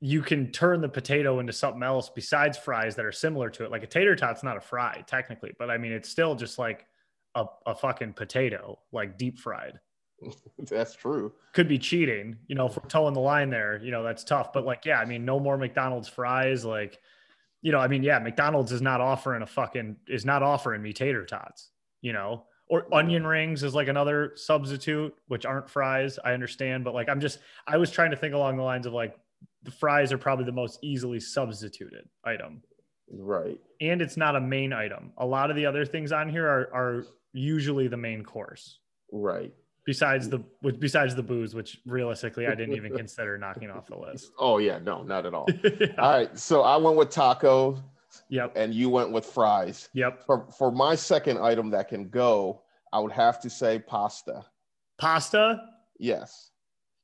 you can turn the potato into something else besides fries that are similar to it. Like a tater tot's not a fry technically, but I mean it's still just like a, a fucking potato, like deep fried. that's true Could be cheating, you know, if we're towing the line there, you know, that's tough. But like, yeah, I mean, no more McDonald's fries. Like, you know, I mean, yeah, McDonald's is not offering a fucking is not offering me tater tots, you know, or onion rings is like another substitute, which aren't fries. I understand, but like, I'm just I was trying to think along the lines of like the fries are probably the most easily substituted item, right and it's not a main item. A lot of the other things on here are are usually the main course right besides the besides the booze, which realistically I didn't even consider knocking off the list. oh yeah no not at all all right so i went with taco Yep. and you went with fries Yep. for, for my second item that can go i would have to say pasta Pasta. yes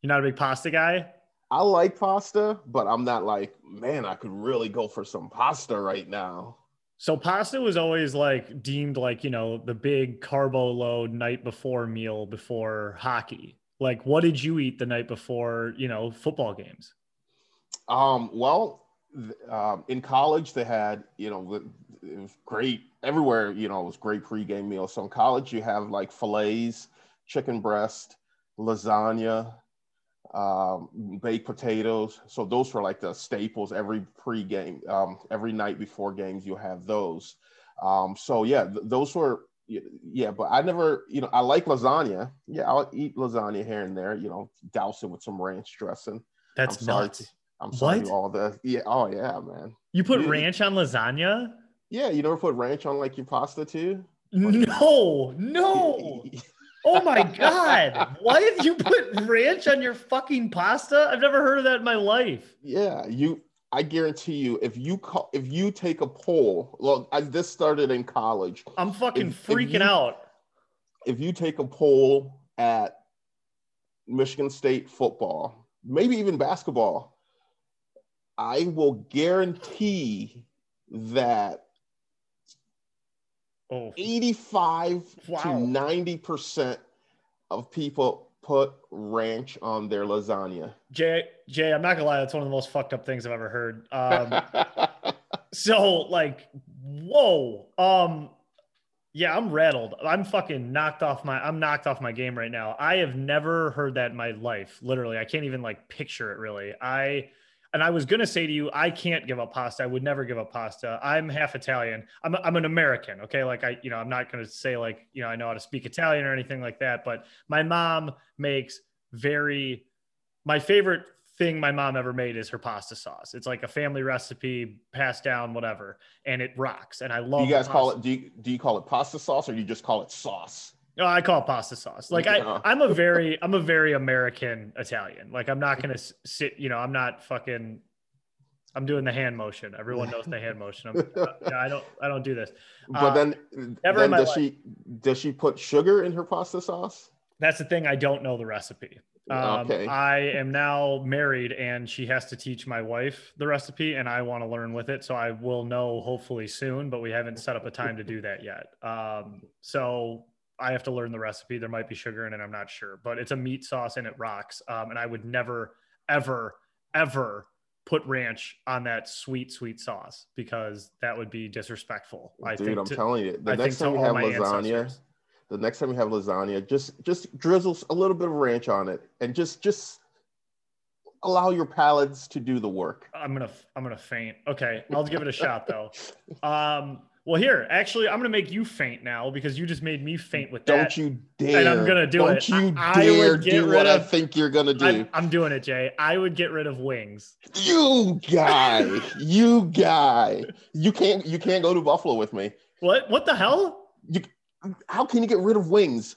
You're not a big pasta guy. I like pasta, but I'm not like, man, I could really go for some pasta right now. So pasta was always like deemed like, you know, the big carbo load night before meal before hockey. Like what did you eat the night before, you know, football games? Um, well, um, in college they had, you know, it was great everywhere. You know, it was great pregame meals. So in college you have like fillets, chicken breast, lasagna, um, baked potatoes. So those were like the staples every pregame, um, every night before games. You'll have those. Um, so yeah, th- those were yeah, but I never, you know, I like lasagna. Yeah, I'll eat lasagna here and there. You know, douse it with some ranch dressing. That's I'm sorry nuts. to- I'm sorry What? all the yeah. Oh yeah, man. You put ranch on lasagna? Yeah, you never put ranch on like your pasta too? No, no. Oh my god. Why have you put ranch on your fucking pasta? I've never heard of that in my life. Yeah, you. I guarantee you, if you call, if you take a poll, well, I, this started in college. I'm fucking If- if freaking you- out. If you take a poll at Michigan State football, maybe even basketball, I will guarantee that Oh, 85 Wow. to 90 percent of people put ranch on their lasagna. Jay, Jay, I'm not gonna lie, that's one of the most fucked up things I've ever heard. Um, so like, whoa, um, yeah, I'm rattled. I'm fucking knocked off my. I'm knocked off my game right now. I have never heard that in my life. Literally, I can't even like picture it. Really, I. And I was gonna say to you, I can't give up pasta. I would never give up pasta. I'm half Italian. I'm I'm an American. Okay, like I, you know, I'm not gonna say like you know I know how to speak Italian or anything like that. But my mom makes very my favorite thing my mom ever made is her pasta sauce. It's like a family recipe passed down, whatever, and it rocks. And I love. Do you guys call it? Do you do you call it pasta sauce or do you just call it sauce? No, I call it pasta sauce. Like I, I'm a very, I'm a very American Italian. Like I'm not gonna sit, you know, I'm not fucking. I'm doing the hand motion. Everyone knows the hand motion. I'm, yeah, I don't, I don't do this. But uh, then, then does life. she does she put sugar in her pasta sauce? That's the thing. I don't know the recipe. Um, okay. I am now married, and she has to teach my wife the recipe, and I want to learn with it. So I will know hopefully soon, but we haven't set up a time to do that yet. Um, so I have to learn the recipe. There might be sugar in it. I'm not sure, but it's a meat sauce and it rocks. Um, and I would never, ever, ever put ranch on that sweet, sweet sauce because that would be disrespectful. I Dude, I'm to, telling you, the I next time we have lasagna, ancestors. the next time we have lasagna, just just drizzle a little bit of ranch on it and just just allow your palates to do the work. I'm gonna I'm gonna faint. Okay, I'll give it a shot though. Um, well, here, actually, I'm going to make you faint now because you just made me faint with Don't that. Don't you dare. And I'm going to do Don't it. you I, dare I do what of, I think you're going to do. I'm, I'm, doing it, Jay. I would get rid of wings. You guy. you guy. You can't you can't go to Buffalo with me. What? What the hell? You how can you get rid of wings?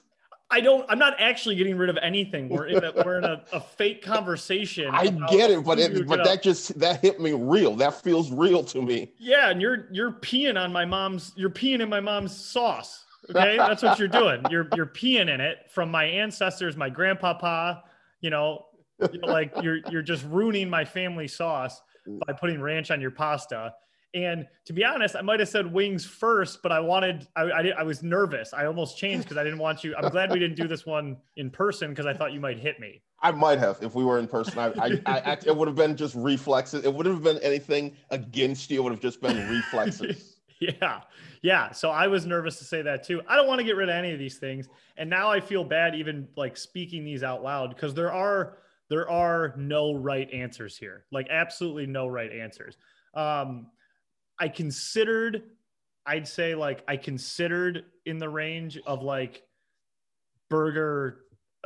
I don't. I'm not actually getting rid of anything. We're in a we're in a, a fake conversation. I get it, but it, but that just that hit me real. That feels real to me. Yeah, and you're you're peeing on my mom's. You're peeing in my mom's sauce. Okay, that's what you're doing. You're you're peeing in it from my ancestors, my grandpapa. You know, you know, like you're you're just ruining my family sauce by putting ranch on your pasta. And to be honest, I might have said wings first, but I wanted, I, I, I was nervous. I almost changed because I didn't want you. I'm glad we didn't do this one in person because I thought you might hit me. I might have if we were in person. I, I, I, it would have been just reflexes. It wouldn't have been anything against you. It would have just been reflexes. yeah, yeah. So I was nervous to say that too. I don't want to get rid of any of these things, and now I feel bad even like speaking these out loud because there are there are no right answers here. Like absolutely no right answers. Um, I considered, I'd say like I considered in the range of like burger.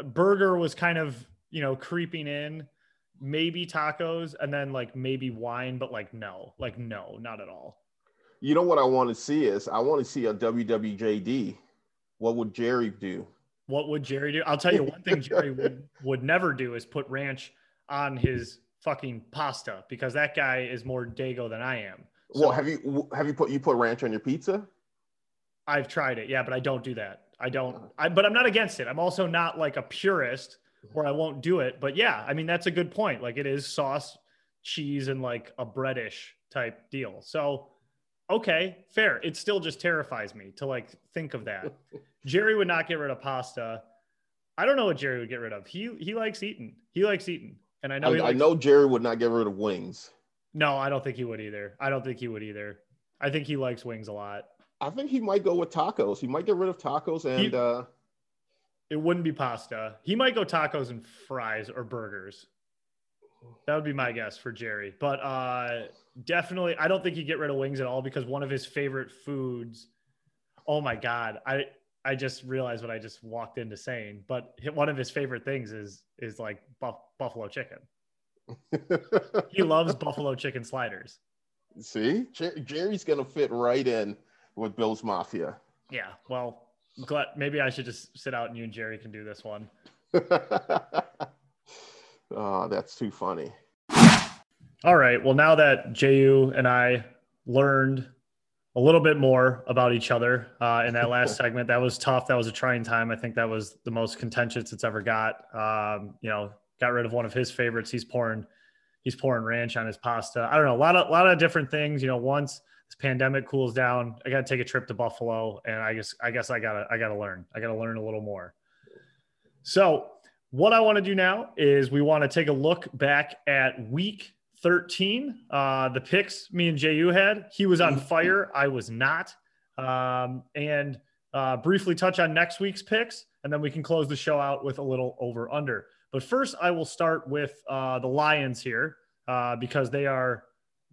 Burger was kind of you know creeping in, maybe tacos, and then like maybe wine, but like no, like no, not at all. You know what I want to see is I want to see a WWJD. What would Jerry do? What would Jerry do? I'll tell you one thing Jerry would would never do is put ranch on his fucking pasta because that guy is more dago than I am. So, well, have you have you put you put ranch on your pizza? I've tried it, yeah, but I don't do that. I don't. Uh-huh. I, but I'm not against it. I'm also not like a purist where I won't do it. But yeah, I mean that's a good point. Like it is sauce, cheese, and like a breadish type deal. So okay, fair. It still just terrifies me to like think of that. Jerry would not get rid of pasta. I don't know what Jerry would get rid of. He he likes eating. He likes eating, and I know. I, I know Jerry would not get rid of wings. No, I don't think he would either. I don't think he would either. I think he likes wings a lot. I think he might go with tacos. He might get rid of tacos and he, uh it wouldn't be pasta. He might go tacos and fries or burgers. That would be my guess for Jerry. But uh definitely I don't think he'd get rid of wings at all because one of his favorite foods. Oh my god. I I just realized what I just walked into saying, but one of his favorite things is is like buff, buffalo chicken he loves buffalo chicken sliders. See, Jerry's gonna fit right in with Bill's Mafia. Yeah, well, glad maybe I should just sit out and you and Jerry can do this one. oh, that's too funny. All right. Well, now that JU and I learned a little bit more about each other uh, in that last segment, that was tough. That was a trying time. I think that was the most contentious it's ever got. Um, you know, got rid of one of his favorites. He's pouring he's pouring ranch on his pasta. I don't know, a lot of a lot of different things. You know, once this pandemic cools down, I got to take a trip to Buffalo, and I guess I guess I gotta I gotta learn. I gotta learn a little more. So what I want to do now is we want to take a look back at week 13. Uh, the picks me and JU had. He was on fire. I was not. Um, and uh, briefly touch on next week's picks, and then we can close the show out with a little over under. But first, I will start with uh, the Lions here uh, because they are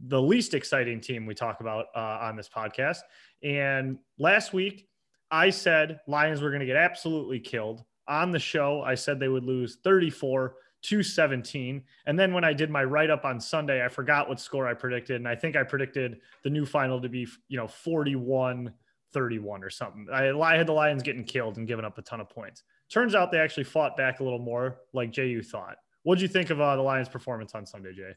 the least exciting team we talk about uh, on this podcast. And last week, I said Lions were going to get absolutely killed. On the show, I said they would lose 34 to 17. And then when I did my write up on Sunday, I forgot what score I predicted. And I think I predicted the new final to be, you know, 41 31 or something. I, I had the Lions getting killed and giving up a ton of points. Turns out they actually fought back a little more, like JU thought. What did you think of uh, the Lions' performance on Sunday, Jay?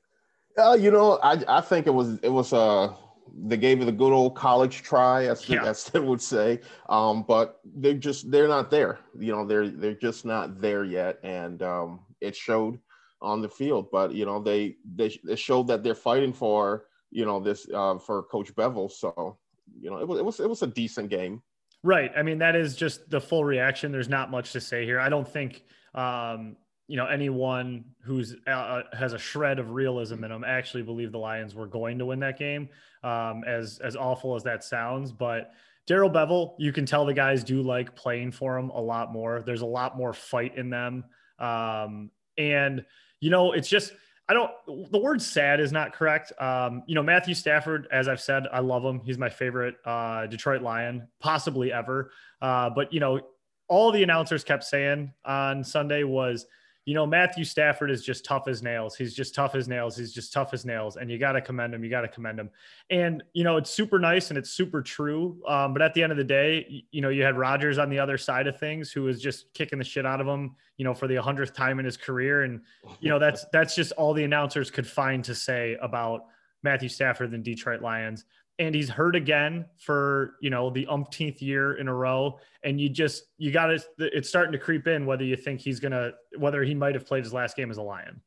Uh, you know, I, I think it was it was uh they gave it a good old college try, as yeah. as they would say. Um, but they're just they're not there. You know, they're they're just not there yet, and um, it showed on the field. But you know, they they, they showed that they're fighting for you know this uh, for Coach Bevell. So you know, it was it was it was a decent game. Right. I mean, that is just the full reaction. There's not much to say here. I don't think um, you know anyone who's uh, uh has a shred of realism in them actually believe the Lions were going to win that game. Um, as as awful as that sounds, but Darrell Bevell, you can tell the guys do like playing for him a lot more. There's a lot more fight in them, um, and you know it's just I don't. The word "sad" is not correct. Um, you know, Matthew Stafford, as I've said, I love him. He's my favorite uh, Detroit Lion, possibly ever. Uh, but you know, all the announcers kept saying on Sunday was you know, Matthew Stafford is just tough as nails. He's just tough as nails. He's just tough as nails. And you got to commend him. You got to commend him. And, you know, it's super nice and it's super true. Um, but at the end of the day, you know, you had Rodgers on the other side of things who was just kicking the shit out of him, you know, for the hundredth time in his career. And, you know, that's, that's just all the announcers could find to say about Matthew Stafford and Detroit Lions and he's hurt again for you know the umpteenth year in a row. And you just you got to it's starting to creep in whether you think he's gonna whether he might have played his last game as a lion.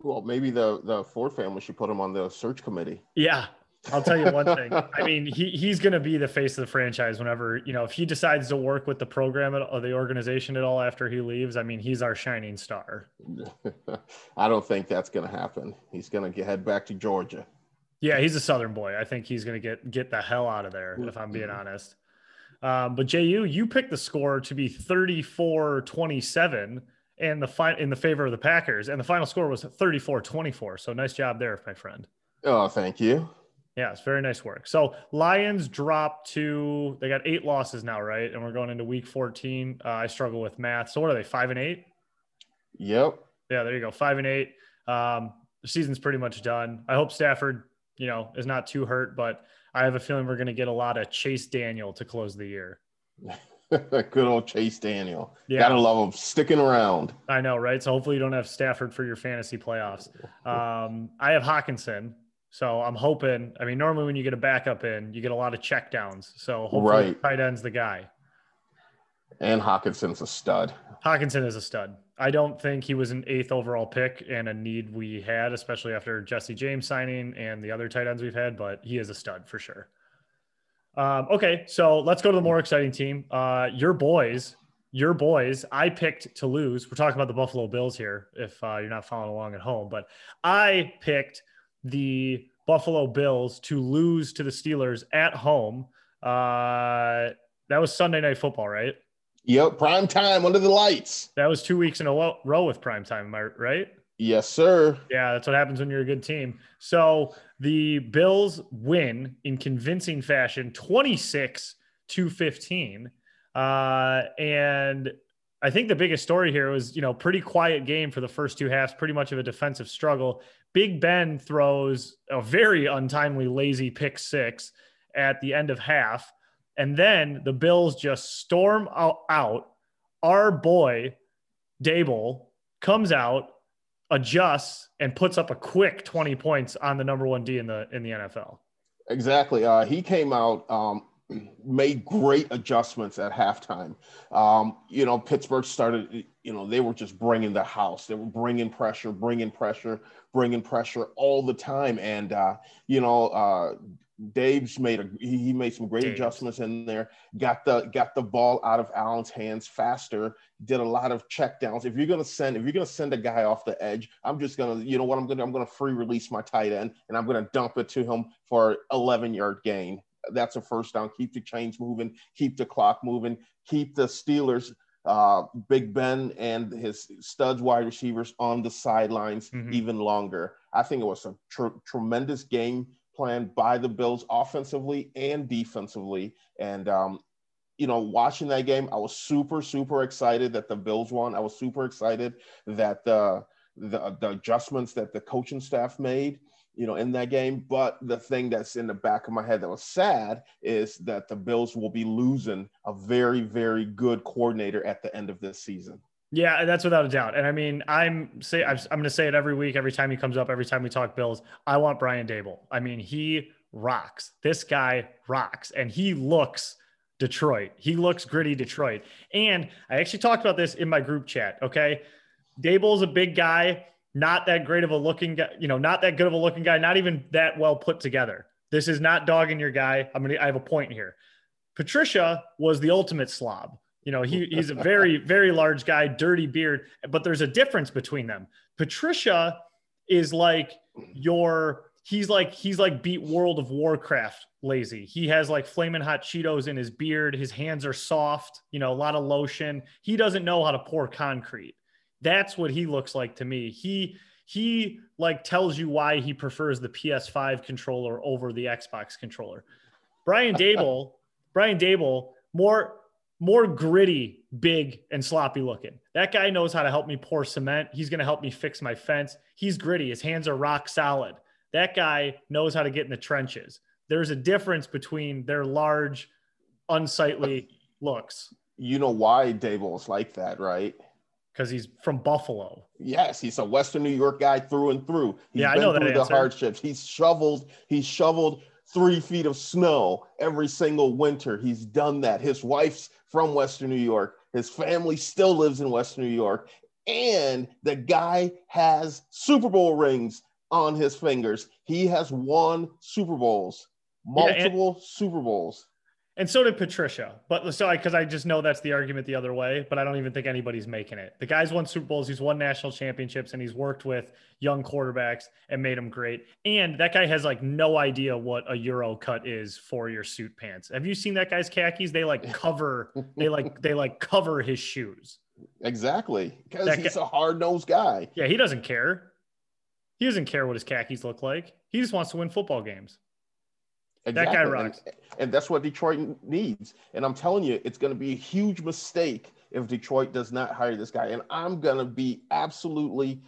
Well maybe the the ford family should put him on the search committee. Yeah i'll tell you one thing. I mean he, he's going to be the face of the franchise whenever you know if he decides to work with the program or the organization at all after he leaves i mean he's our shining star. I don't think that's going to happen. He's going to head back to georgia yeah, he's a Southern boy. I think he's going to get get the hell out of there, if I'm being honest. Um, but JU, you picked the score to be 34-27 and the fi- in the favor of the Packers, and the final score was 34-24. So nice job there, my friend. Oh, thank you. Yeah, it's very nice work. So Lions dropped to they got eight losses now, right? And we're going into week 14. Uh, I struggle with math. So what are they? Five and eight? Yep. Yeah, there you go. Five and eight. Um, the season's pretty much done. I hope Stafford you know, is not too hurt, but I have a feeling we're going to get a lot of Chase Daniel to close the year. Good old Chase Daniel. Yeah. Gotta love him sticking around. I know, right? So hopefully you don't have Stafford for your fantasy playoffs. Um, I have Hockenson. So I'm hoping, I mean, normally when you get a backup in, you get a lot of check downs. So hopefully right. tight end's the guy. And Hockenson's a stud. Hockenson is a stud. I don't think he was an eighth overall pick and a need we had, especially after Jesse James signing and the other tight ends we've had, but he is a stud for sure. Um, okay, so let's go to the more exciting team. Uh, your boys, your boys, I picked to lose. We're talking about the Buffalo Bills here, if uh, you're not following along at home, but I picked the Buffalo Bills to lose to the Steelers at home. Uh, that was Sunday Night Football, right? Yep, prime time under the lights. That was two weeks in a row with prime time. Am I right? Yes, sir. Yeah, that's what happens when you're a good team. So the Bills win in convincing fashion, 26 to 15. Uh, and I think the biggest story here was, you know, pretty quiet game for the first two halves, pretty much of a defensive struggle. Big Ben throws a very untimely, lazy pick six at the end of half. And then the Bills just storm out. Our boy, Daboll, comes out, adjusts, and puts up a quick 20 points on the number one D in the in the NFL. Exactly. Uh, he came out, um, made great adjustments at halftime. Um, you know, Pittsburgh started, you know, they were just bringing the house. They were bringing pressure, bringing pressure, bringing pressure all the time. And, uh, you know, uh, Dave's made a he made some great adjustments in there. Got the got the ball out of Allen's hands faster. Did a lot of check downs. If you're gonna send if you're gonna send a guy off the edge, I'm just gonna you know what I'm gonna I'm gonna free release my tight end and I'm gonna dump it to him for 11 yard gain. That's a first down. Keep the chains moving. Keep the clock moving. Keep the Steelers uh, Big Ben and his studs wide receivers on the sidelines mm-hmm. even longer. I think it was a tr- tremendous game plan by the Bills offensively and defensively. And, um, you know, watching that game, I was super, super excited that the Bills won. I was super excited that the the, the adjustments that the coaching staff made, you know, in that game. But the thing that's in the back of my head that was sad is that the Bills will be losing a very, very good coordinator at the end of this season. Yeah, that's without a doubt. And I mean, I'm say I'm going to say it every week, every time he comes up, every time we talk Bills. I want Brian Daboll. I mean, he rocks. This guy rocks, and he looks Detroit. He looks gritty Detroit. And I actually talked about this in my group chat. Okay, Daboll's a big guy, not that great of a looking guy. You know, not that good of a looking guy. Not even that well put together. This is not dogging your guy. I'm gonna. I have a point here. Patricia was the ultimate slob. You know, he, he's a very, very large guy, dirty beard, but there's a difference between them. Patricia is like your he's like he's like beat World of Warcraft lazy. He has like flaming hot Cheetos in his beard. His hands are soft, you know, a lot of lotion. He doesn't know how to pour concrete. That's what he looks like to me. He he like tells you why he prefers the PS5 controller over the Xbox controller. Brian Daboll, Brian Daboll, more more gritty, big, and sloppy looking. That guy knows how to help me pour cement. He's going to help me fix my fence. He's gritty. His hands are rock solid. That guy knows how to get in the trenches. There's a difference between their large, unsightly looks. You know why Daboll's like that, right? Because he's from Buffalo. Yes, he's a Western New York guy through and through. He's yeah, I know that answer. the hardships. He's shoveled. He's shoveled three feet of snow every single winter. He's done that. His wife's from Western New York. His family still lives in Western New York. And the guy has Super Bowl rings on his fingers. He has won Super Bowls, multiple yeah, and, Super Bowls. And so did Patricia. But so because I, I just know that's the argument the other way, but I don't even think anybody's making it. The guy's won Super Bowls, he's won national championships, and he's worked with young quarterbacks and made them great. And that guy has like no idea what a Euro cut is for your suit pants. Have you seen that guy's khakis? They like cover, they like they like cover his shoes. Exactly. Because he's guy, a hard-nosed guy. Yeah, he doesn't care. He doesn't care what his khakis look like. He just wants to win football games. Exactly. That guy rocks. And, and, that's what Detroit needs. And I'm telling you, it's going to be a huge mistake if Detroit does not hire this guy. And I'm going to be absolutely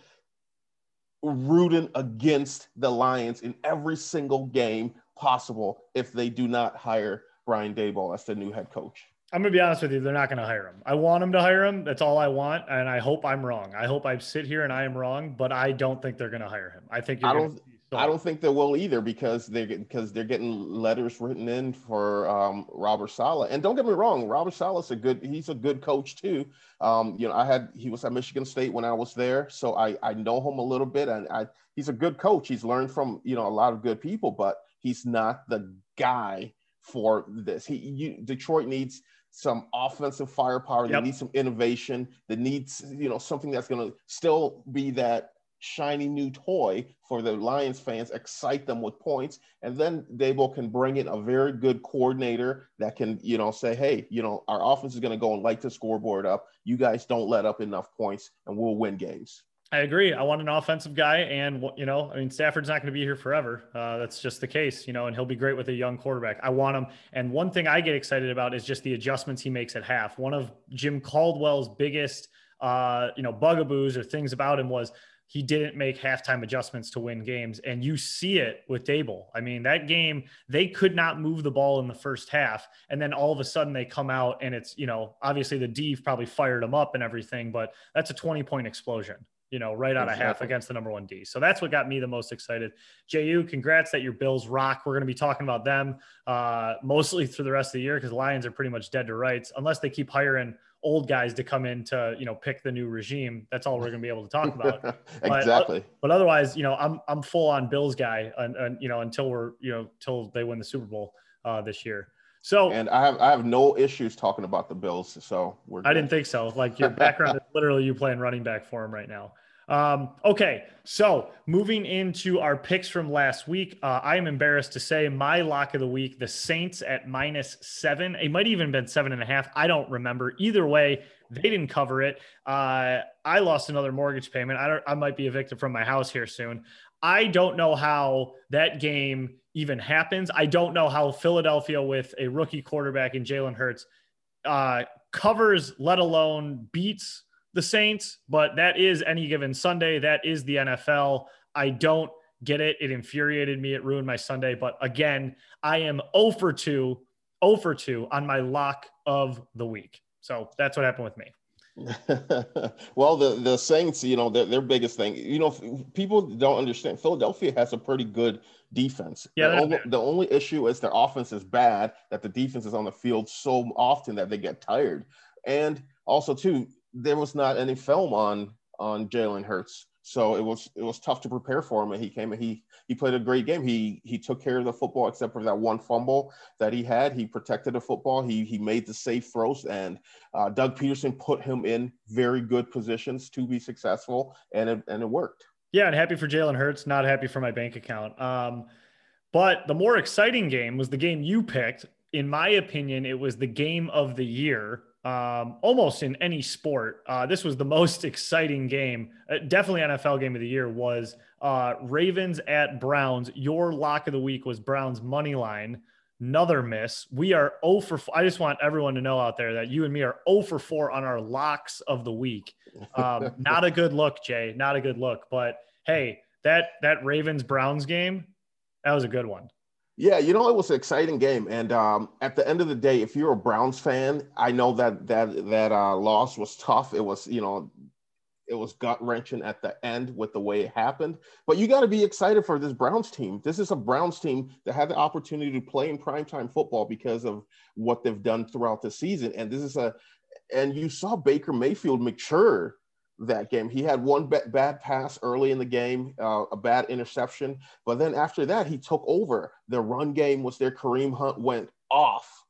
rooting against the Lions in every single game possible if they do not hire Brian Daboll as the new head coach. I'm gonna be honest with you. They're not gonna hire him. I want him to hire him. That's all I want, and I hope I'm wrong. I hope I sit here and I am wrong, but I don't think they're gonna hire him. I think I don't. I don't think they will either because they because they're getting letters written in for um, Robert Saleh. And don't get me wrong, Robert Saleh's a good he's a good coach too. Um, you know, I had he was at Michigan State when I was there, so I I know him a little bit, and I he's a good coach. He's learned from you know a lot of good people, but he's not the guy for this. He you, Detroit needs some offensive firepower. They need some innovation. They needs you know something that's going to still be that shiny new toy for the Lions fans, excite them with points, and then Daboll can bring in a very good coordinator that can, you know, say, hey, you know, our offense is going to go and light the scoreboard up. You guys don't let up enough points, and we'll win games. I agree. I want an offensive guy, and you know, I mean, Stafford's not going to be here forever. Uh, that's just the case, you know, and he'll be great with a young quarterback. I want him. And one thing I get excited about is just the adjustments he makes at half. One of Jim Caldwell's biggest, uh, you know, bugaboos or things about him was he didn't make halftime adjustments to win games. And you see it with Daboll. I mean, that game, they could not move the ball in the first half. And then all of a sudden they come out and it's, you know, obviously the D probably fired them up and everything, but that's a 20 point explosion, you know, right out exactly. of half against the number one D. So that's what got me the most excited. JU, congrats that your Bills rock. We're going to be talking about them uh, mostly through the rest of the year because Lions are pretty much dead to rights unless they keep hiring old guys to come in to you know pick the new regime. That's all we're going to be able to talk about. exactly. But, but, otherwise, you know, I'm I'm full on Bills guy, and, and you know until we're you know until they win the Super Bowl uh, this year. So and I have I have no issues talking about the Bills. So we're. I didn't think so. Like your background is literally you playing running back for him right now. Um, okay, so moving into our picks from last week, uh, I am embarrassed to say my lock of the week, the Saints at minus seven. It might even been seven and a half. I don't remember. Either way, they didn't cover it. Uh, I lost another mortgage payment. I don't. I might be evicted from my house here soon. I don't know how that game even happens. I don't know how Philadelphia with a rookie quarterback in Jalen Hurts uh, covers, let alone beats the Saints, but that is any given Sunday. That is the NFL. I don't get it. It infuriated me. It ruined my Sunday. But again, I am 0 for 2, 0 for 2 on my lock of the week. So that's what happened with me. well, the the Saints, you know, their, their biggest thing, you know, people don't understand. Philadelphia has a pretty good defense. Yeah, the only, the only issue is their offense is bad. That the defense is on the field so often that they get tired, and also too, there was not any film on on Jalen Hurts, so it was it was tough to prepare for him. And he came and he he played a great game. He he took care of the football except for that one fumble that he had. He protected the football. He he made the safe throws, and uh, Doug Pederson put him in very good positions to be successful, and it and it worked. Yeah, and happy for Jalen Hurts, not happy for my bank account. Um, but the more exciting game was the game you picked. In my opinion, it was the game of the year, um, almost in any sport. Uh, this was the most exciting game, uh, definitely NFL game of the year. Was uh, Ravens at Browns. Your lock of the week was Browns money line. Another miss. We are 0 for. 4. I just want everyone to know out there that you and me are 0 for 4 on our locks of the week. Um, not a good look, Jay. Not a good look. But hey, that that Ravens Browns game, that was a good one. Yeah, you know it was an exciting game, and um, at the end of the day, if you're a Browns fan, I know that that that uh, loss was tough. It was you know it was gut wrenching at the end with the way it happened. But you got to be excited for this Browns team. This is a Browns team that had the opportunity to play in primetime football because of what they've done throughout the season. And this is a, and you saw Baker Mayfield mature that game. He had one ba- bad pass early in the game, uh, a bad interception. But then after that, he took over. The run game was there. Kareem Hunt went off.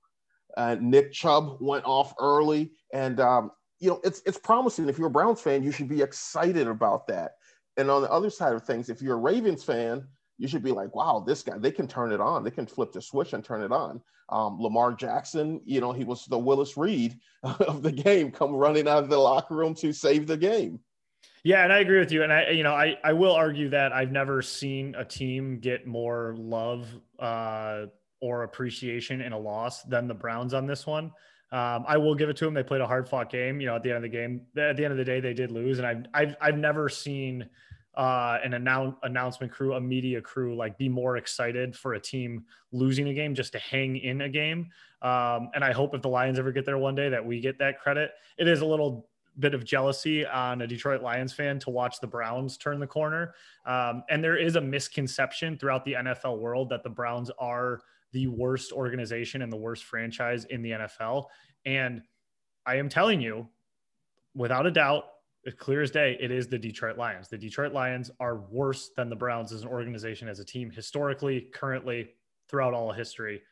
Uh, Nick Chubb went off early. And um, you know, it's it's promising. If you're a Browns fan, you should be excited about that. And on the other side of things, if you're a Ravens fan, you should be like, wow, this guy, they can turn it on. They can flip the switch and turn it on. Um, Lamar Jackson, you know, he was the Willis Reed of the game, come running out of the locker room to save the game. Yeah, and I agree with you. And I, you know, I, I will argue that I've never seen a team get more love uh, or appreciation in a loss than the Browns on this one. Um, I will give it to them. They played a hard fought game. You know, at the end of the game, at the end of the day, they did lose. And I've, I've, I've never seen uh, an announce, announcement crew, a media crew, like be more excited for a team losing a game just to hang in a game. Um, and I hope if the Lions ever get there one day that we get that credit. It is a little bit of jealousy on a Detroit Lions fan to watch the Browns turn the corner. Um, and there is a misconception throughout the NFL world that the Browns are the worst organization and the worst franchise in the NFL. And I am telling you, without a doubt, clear as day, it is the Detroit Lions. The Detroit Lions are worse than the Browns as an organization, as a team, historically, currently, throughout all history.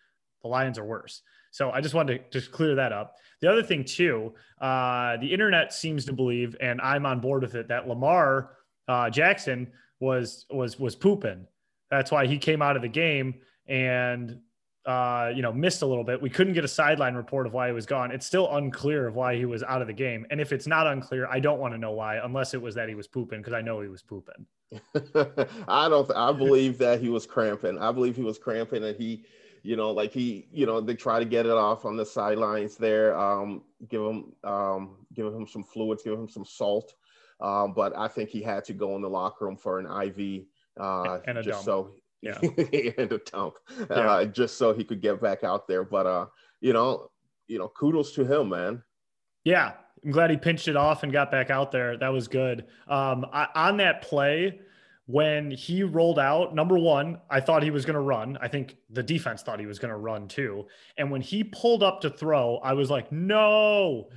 The Lions are worse. So I just wanted to just clear that up. The other thing, too, uh, the internet seems to believe, and I'm on board with it, that Lamar uh, Jackson was was was pooping. That's why he came out of the game and uh, you know, missed a little bit. We couldn't get a sideline report of why he was gone. It's still unclear of why he was out of the game. And if it's not unclear, I don't want to know why, unless it was that he was pooping, because I know he was pooping. I don't. I believe that he was cramping. I believe he was cramping, and he, you know, like he, you know, they try to get it off on the sidelines there. Um, give him, um, give him some fluids, give him some salt. Um, but I think he had to go in the locker room for an IV, uh, And a just dump. so Yeah. and a dump, Yeah. uh, just so he could get back out there. But uh, you know, you know, kudos to him, man. Yeah, I'm glad he pinched it off and got back out there. That was good. Um, I, on that play, when he rolled out, number one, I thought he was going to run. I think the defense thought he was going to run too. And when he pulled up to throw, I was like, no,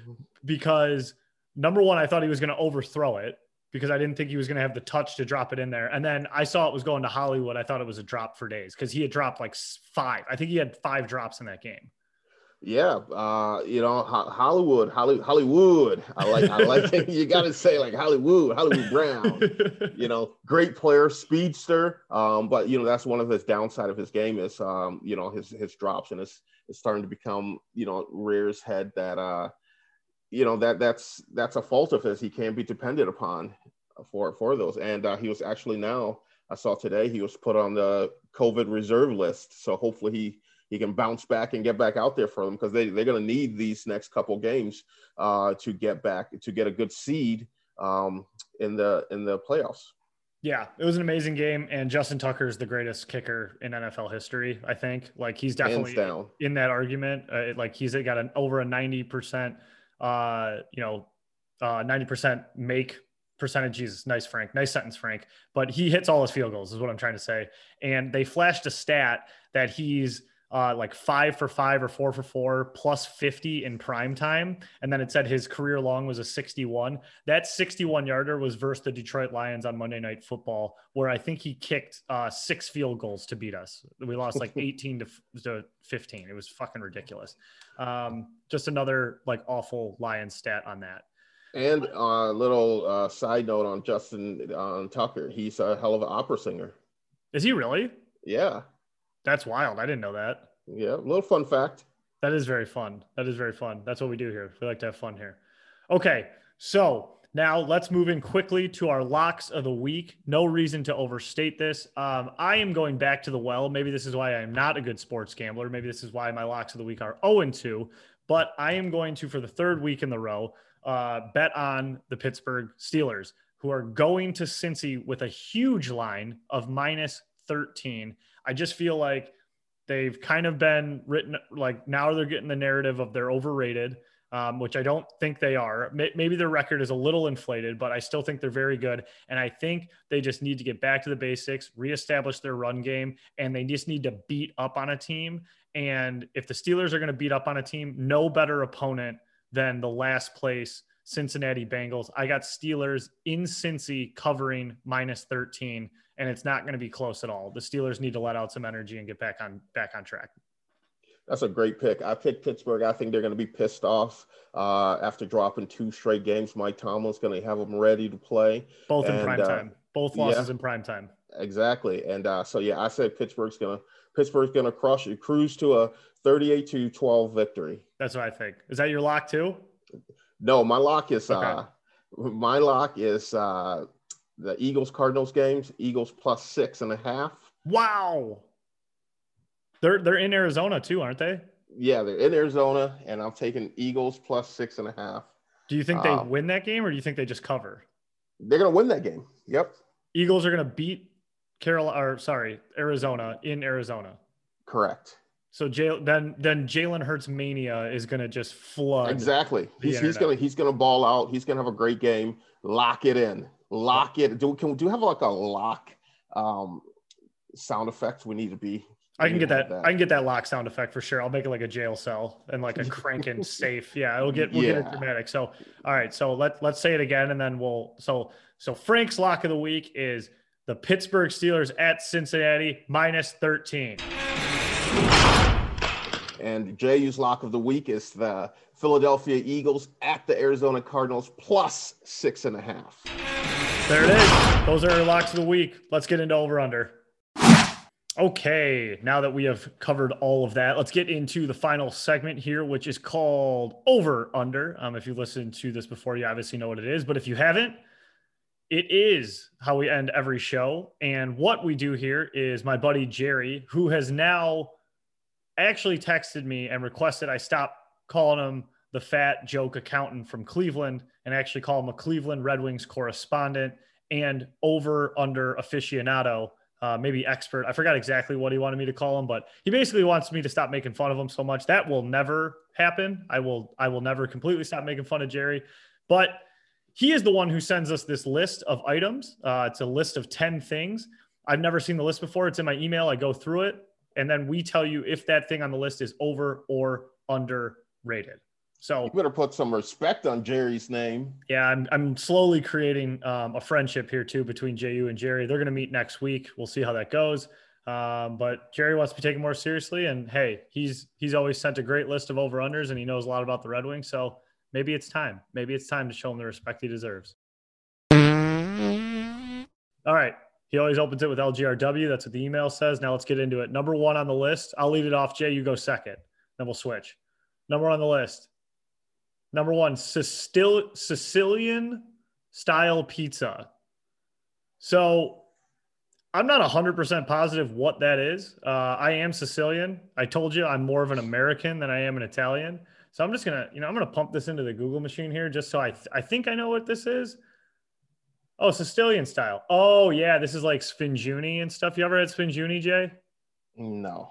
because number one, I thought he was going to overthrow it because I didn't think he was going to have the touch to drop it in there. And then I saw it was going to Hollywood. I thought it was a drop for days because he had dropped like five. I think he had five drops in that game. Yeah, uh, you know, Ho- Hollywood, Holly, Hollywood. I like, I like. you got to say like Hollywood, Hollywood Brown. you know, great player, speedster. Um, but you know, that's one of his downside of his game is, um, you know, his his drops, and it's it's starting to become, you know, rears head that, uh, you know, that that's that's a fault of his. He can't be depended upon for for those, and uh, he was actually now. I saw today he was put on the COVID reserve list, so hopefully he he can bounce back and get back out there for them because they they're going to need these next couple games uh, to get back to get a good seed um, in the in the playoffs. Yeah, it was an amazing game, and Justin Tucker is the greatest kicker in NFL history. I think, like he's definitely in that argument. Uh, like he's got an over a ninety percent, uh, you know, uh, ninety percent make percentage. Jesus, nice, Frank. Nice sentence, Frank. But he hits all his field goals, is what I'm trying to say. And they flashed a stat that he's uh, like five for five or four for four plus 50 in prime time. And then it said his career long was a 61. That 61 yarder was versus the Detroit Lions on Monday Night Football, where I think he kicked uh, six field goals to beat us. We lost like 18 to, to 15. It was fucking ridiculous. Um, just another like awful Lions stat on that. And a uh, little uh, side note on Justin on Tucker. He's a hell of an opera singer. Is he really? Yeah. That's wild. I didn't know that. Yeah, a little fun fact. That is very fun. That is very fun. That's what we do here. We like to have fun here. Okay, so now let's move in quickly to our locks of the week. No reason to overstate this. Um, I am going back to the well. Maybe this is why I am not a good sports gambler. Maybe this is why my locks of the week are 0 2. But I am going to, for the third week in the row, uh, bet on the Pittsburgh Steelers, who are going to Cincy with a huge line of minus 13. I just feel like they've kind of been written like now they're getting the narrative of they're overrated, um, which I don't think they are. Maybe their record is a little inflated, but I still think they're very good. And I think they just need to get back to the basics, reestablish their run game, and they just need to beat up on a team. And if the Steelers are going to beat up on a team, no better opponent than the last place Cincinnati Bengals. I got Steelers in Cincy covering minus 13 and it's not going to be close at all. The Steelers need to let out some energy and get back on back on track. That's a great pick. I picked Pittsburgh. I think they're going to be pissed off uh, after dropping two straight games. Mike Tomlin's going to have them ready to play. Both in prime uh, time. Both losses yeah, in prime time. Exactly. And uh, so yeah, I said Pittsburgh's going to Pittsburgh's going to crush it, cruise to a 38 to 12 victory. That's what I think. Is that your lock too? No, my lock is okay. uh my lock is uh the Eagles Cardinals games, Eagles plus six and a half. Wow. They're they're in Arizona too, aren't they? Yeah, they're in Arizona, and I'm taking Eagles plus six and a half. Do you think they um, win that game, or do you think they just cover? They're gonna win that game. Yep. Eagles are gonna beat Carolina, or sorry, Arizona in Arizona. Correct. So Jay, then then Jalen Hurts mania is gonna just flood. Exactly. He's, he's gonna he's gonna ball out. He's gonna have a great game. Lock it in lock it. Do can we do have like a lock um, sound effect? We need to be. I can get that, that, I can get that lock sound effect for sure. I'll make it like a jail cell and like a cranking safe. Yeah, it'll get we'll yeah. get it dramatic. So all right, so let let's say it again and then we'll so so Frank's lock of the week is the Pittsburgh Steelers at Cincinnati minus 13. And JU's lock of the week is the Philadelphia Eagles at the Arizona Cardinals plus six and a half. There it is. Those are our locks of the week. Let's get into over under. Okay, now that we have covered all of that, let's get into the final segment here, which is called Over Under. Um, if you listened to this before, you obviously know what it is. But if you haven't, it is how we end every show. And what we do here is my buddy Jerry, who has now actually texted me and requested I stop calling him the fat joke accountant from Cleveland and actually call him a Cleveland Red Wings correspondent and over under aficionado, uh, maybe expert. I forgot exactly what he wanted me to call him, but he basically wants me to stop making fun of him so much. That will never happen. I will I will never completely stop making fun of Jerry, but he is the one who sends us this list of items. Uh, it's a list of 10 things. I've never seen the list before. It's in my email. I go through it, and then we tell you if that thing on the list is over or underrated. So you better put some respect on Jerry's name. Yeah, I'm, I'm slowly creating um, a friendship here too between JU and Jerry. They're going to meet next week. We'll see how that goes. Um, but Jerry wants to be taken more seriously, and hey, he's he's always sent a great list of over unders, and he knows a lot about the Red Wings. So maybe it's time. Maybe it's time to show him the respect he deserves. All right. He always opens it with LGRW. That's what the email says. Now let's get into it. Number one on the list. I'll lead it off. Jay, you go second. Then we'll switch. Number one on the list Number one, Sicil- Sicilian style pizza. So I'm not 100% positive what that is. Uh, I am Sicilian. I told you I'm more of an American than I am an Italian. So I'm just going to, you know, I'm going to pump this into the Google machine here just so I, th- I think I know what this is. Oh, Sicilian style. Oh, yeah. This is like spinjuni and stuff. You ever had spinjuni, Jay? No.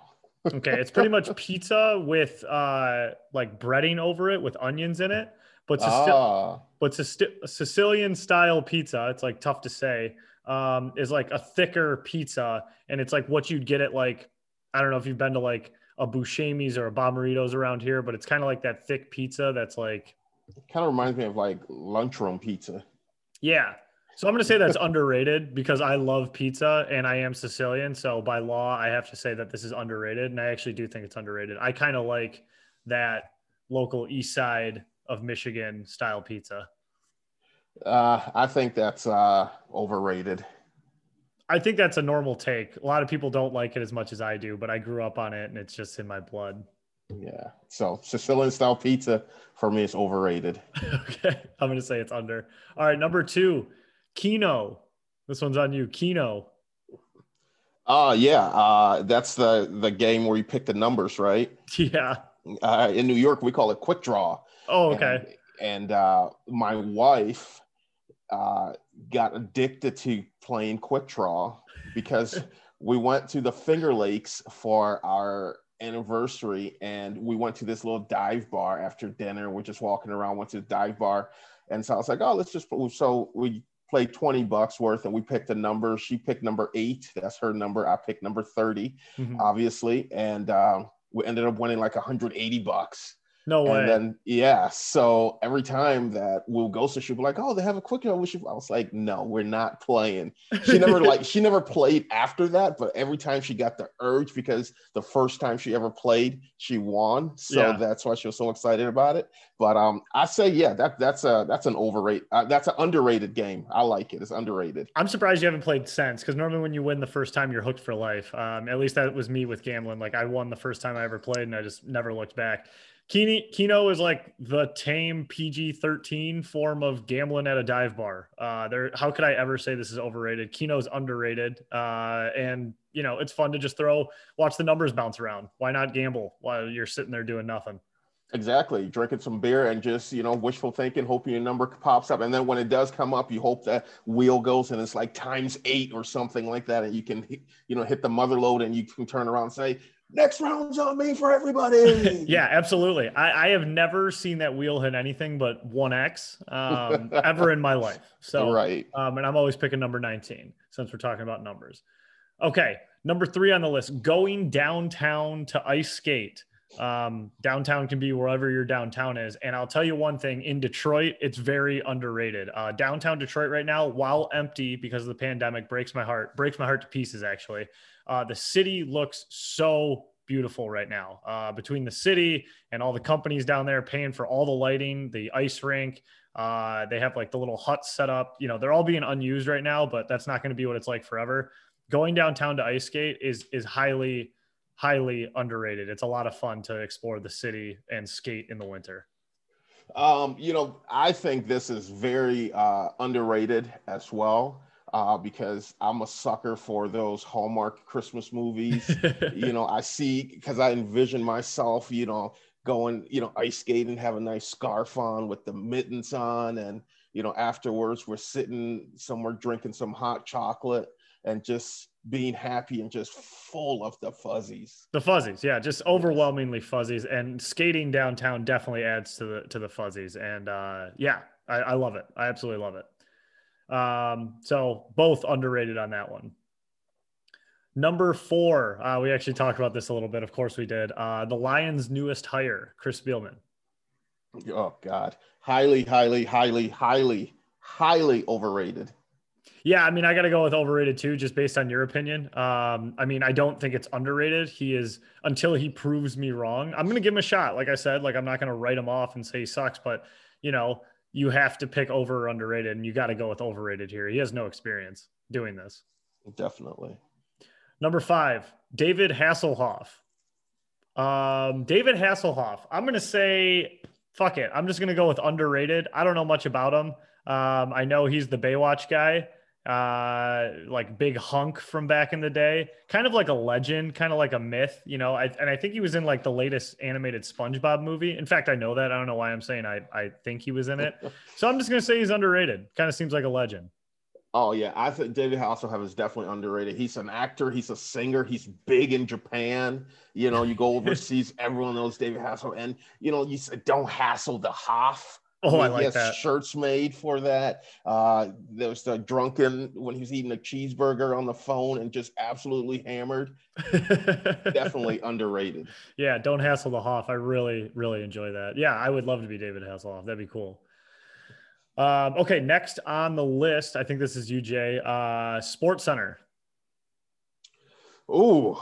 okay. It's pretty much pizza with uh, like breading over it with onions in it. But, Sic- Ah, but Sic- Sicilian style pizza, it's like tough to say, um, is like a thicker pizza. And it's like what you'd get at like, I don't know if you've been to like a Buscemi's or a Bomarito's around here, but it's kind of like that thick pizza that's like, kind of reminds me of like lunchroom pizza. yeah. So I'm going to say that's underrated because I love pizza and I am Sicilian. So by law, I have to say that this is underrated. And I actually do think it's underrated. I kind of like that local east side of Michigan style pizza. Uh, I think that's uh, overrated. I think that's a normal take. A lot of people don't like it as much as I do, but I grew up on it and it's just in my blood. Yeah. So Sicilian style pizza for me is overrated. okay. I'm going to say it's under. All right. Number two, Keno. This one's on you. Keno. Uh yeah. Uh, that's the the game where you pick the numbers, right? Yeah. Uh, in New York, we call it quick draw. Oh, okay. And, and uh, my wife uh, got addicted to playing quick draw because we went to the Finger Lakes for our anniversary and we went to this little dive bar after dinner. We're just walking around, went to the dive bar. And so I was like, oh, let's just, so we played 20 bucks worth and we picked a number. She picked number eight. That's her number. I picked number 30, Mhm. obviously. And um, we ended up winning like 180 bucks. No way. And then yeah, so every time that we'll go, to she'll be like, "Oh, they have a quick draw." We. I was like, "No, we're not playing." She never like she never played after that, but every time she got the urge because the first time she ever played, she won. So Yeah. that's why she was so excited about it. But um, I say yeah, that that's a that's an overrated, uh, that's an underrated game. I like it. It's underrated. I'm surprised you haven't played since because normally when you win the first time, you're hooked for life. Um, at least that was me with gambling. Like I won the first time I ever played and I just never looked back. Keno, Keno is like the tame PG 13 form of gambling at a dive bar. Uh, there, how could I ever say this is overrated? Keno's underrated. Uh, and you know, it's fun to just throw, watch the numbers bounce around. Why not gamble while you're sitting there doing nothing? Exactly. Drinking some beer and just, you know, wishful thinking, hoping your number pops up. And then when it does come up, you hope that wheel goes and it's like times eight or something like that. And you can, you know, hit the mother lode and you can turn around and say, next round's on me for everybody. Yeah, absolutely. I, I have never seen that wheel hit anything but one X um, ever in my life. So, right. um, and I'm always picking number 19 since we're talking about numbers. Okay, number three on the list: going downtown to ice skate. Um, downtown can be wherever your downtown is, and I'll tell you one thing: in Detroit, it's very underrated. Uh, downtown Detroit right now, while empty because of the pandemic, breaks my heart. Breaks my heart to pieces. Actually, uh, the city looks so beautiful right now. Uh, between the city and all the companies down there paying for all the lighting, the ice rink, uh, they have like the little huts set up. You know, they're all being unused right now, but that's not going to be what it's like forever. Going downtown to ice skate is is highly, highly underrated. It's a lot of fun to explore the city and skate in the winter. Um, you know, I think this is very uh, underrated as well uh, because I'm a sucker for those Hallmark Christmas movies. you know, I see because I envision myself, you know, going, you know, ice skating, have a nice scarf on with the mittens on, and you know, afterwards we're sitting somewhere drinking some hot chocolate and just being happy and just full of the fuzzies. The fuzzies, yeah, just overwhelmingly fuzzies, and skating downtown definitely adds to the to the fuzzies. And uh, yeah, I, I love it. I absolutely love it. Um, so both underrated on that one. Number four, uh, we actually talked about this a little bit. Of course, we did. Uh, the Lions' newest hire, Chris Spielman. Oh God, highly, highly, highly, highly, highly overrated. Yeah, I mean, I got to go with overrated too, just based on your opinion. Um, I mean, I don't think it's underrated. He is until he proves me wrong. I'm going to give him a shot. Like I said, like I'm not going to write him off and say he sucks, but you know, you have to pick over or underrated, and you got to go with overrated here. He has no experience doing this. Definitely. Number five, David Hasselhoff. Um, David Hasselhoff. I'm going to say, fuck it. I'm just going to go with underrated. I don't know much about him. Um, I know he's the Baywatch guy. Uh, like big hunk from back in the day, kind of like a legend, kind of like a myth, you know. I, and I think he was in like the latest animated SpongeBob movie. In fact, I know that. I don't know why I'm saying I, I think he was in it. so I'm just gonna say he's underrated. Kind of seems like a legend. Oh yeah, I think David Hasselhoff is definitely underrated. He's an actor, he's a singer, he's big in Japan. You know, you go overseas, everyone knows David Hasselhoff, and you know, you don't hassle the Hoff. Oh, I, like has that. shirts made for that. Uh, there was the drunken when he was eating a cheeseburger on the phone and just absolutely hammered. Definitely underrated. Yeah, don't hassle the Hoff. I really, really enjoy that. Yeah, I would love to be David Hasselhoff. That'd be cool. Um, okay, next on the list, I think this is you, Jay. Uh, Sports Center. Ooh,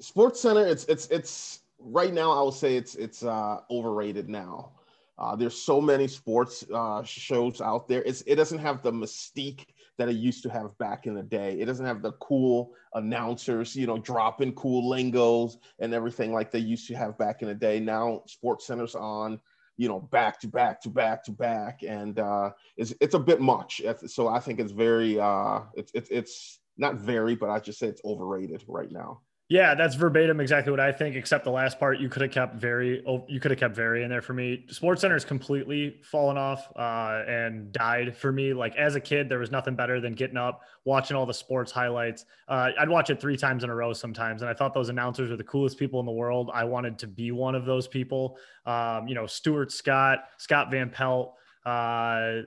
Sports Center. It's it's it's right now. I would say it's it's uh, overrated now. Uh, there's so many sports uh, shows out there. It's, it doesn't have the mystique that it used to have back in the day. It doesn't have the cool announcers, you know, dropping cool lingos and everything like they used to have back in the day. Now Sports Center's on, you know, back to back to back to back, and uh, it's it's a bit much. So I think it's very uh, it's it's it's not very, but I just say it's overrated right now. Yeah, that's verbatim exactly what I think. Except the last part, you could have kept very, oh, you could have kept very in there for me. Sports Center has completely fallen off uh, and died for me. Like as a kid, there was nothing better than getting up, watching all the sports highlights. Uh, I'd watch it three times in a row sometimes, and I thought those announcers were the coolest people in the world. I wanted to be one of those people. Um, you know, Stuart Scott, Scott Van Pelt. Uh,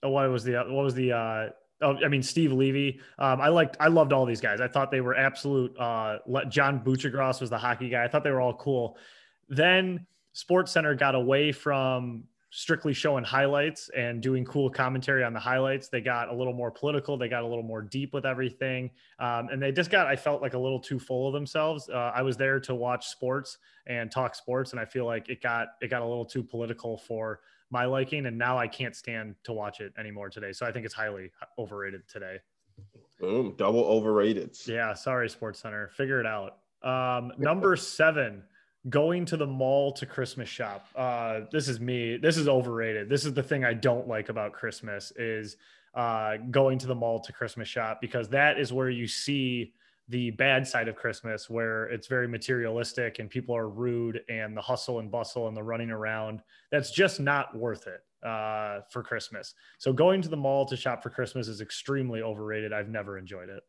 what was the what was the uh, I mean Steve Levy. Um, I liked, I loved all these guys. I thought they were absolute. Uh, John Buccigross was the hockey guy. I thought they were all cool. Then Sports Center got away from strictly showing highlights and doing cool commentary on the highlights. They got a little more political. They got a little more deep with everything, um, and they just got. I felt like a little too full of themselves. Uh, I was there to watch sports and talk sports, and I feel like it got it got a little too political for my liking, and now I can't stand to watch it anymore today. So I think it's highly overrated today. Boom, double overrated. Yeah, sorry, Sports Center. Figure it out. Um, number seven, going to the mall to Christmas shop. Uh, this is me. This is overrated. This is the thing I don't like about Christmas is uh, going to the mall to Christmas shop because that is where you see the bad side of Christmas, where it's very materialistic and people are rude and the hustle and bustle and the running around. That's just not worth it uh, for Christmas. So going to the mall to shop for Christmas is extremely overrated. I've never enjoyed it.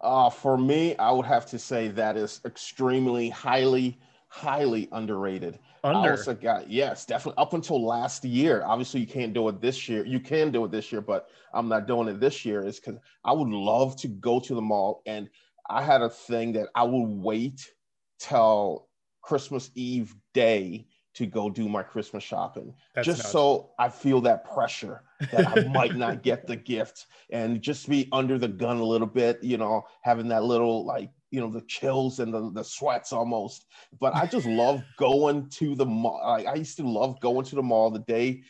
Uh, for me, I would have to say that is extremely highly, highly underrated. Under. I also got yes, definitely up until last year. Obviously, you can't do it this year. You can do it this year, but I'm not doing it this year. Is because I would love to go to the mall and I had a thing that I would wait till Christmas Eve day to go do my Christmas shopping, That's just nuts. so I feel that pressure that I might not get the gift and just be under the gun a little bit, you know, having that little like, you know, the chills and the, the sweats almost. But I just love going to the mall. Like, I used to love going to the mall the day,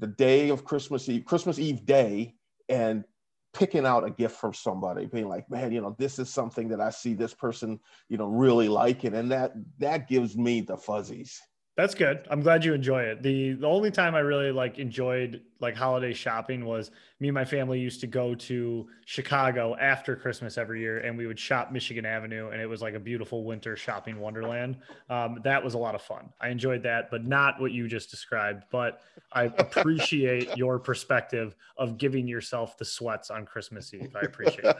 the day of Christmas Eve, Christmas Eve day, and picking out a gift for somebody being like man you know this is something that i see this person you know really liking and that that gives me the fuzzies That's good. I'm glad you enjoy it. The the only time I really like enjoyed like holiday shopping was me and my family used to go to Chicago after Christmas every year and we would shop Michigan Avenue and it was like a beautiful winter shopping wonderland. Um, that was a lot of fun. I enjoyed that, but not what you just described. But I appreciate your perspective of giving yourself the sweats on Christmas Eve. I appreciate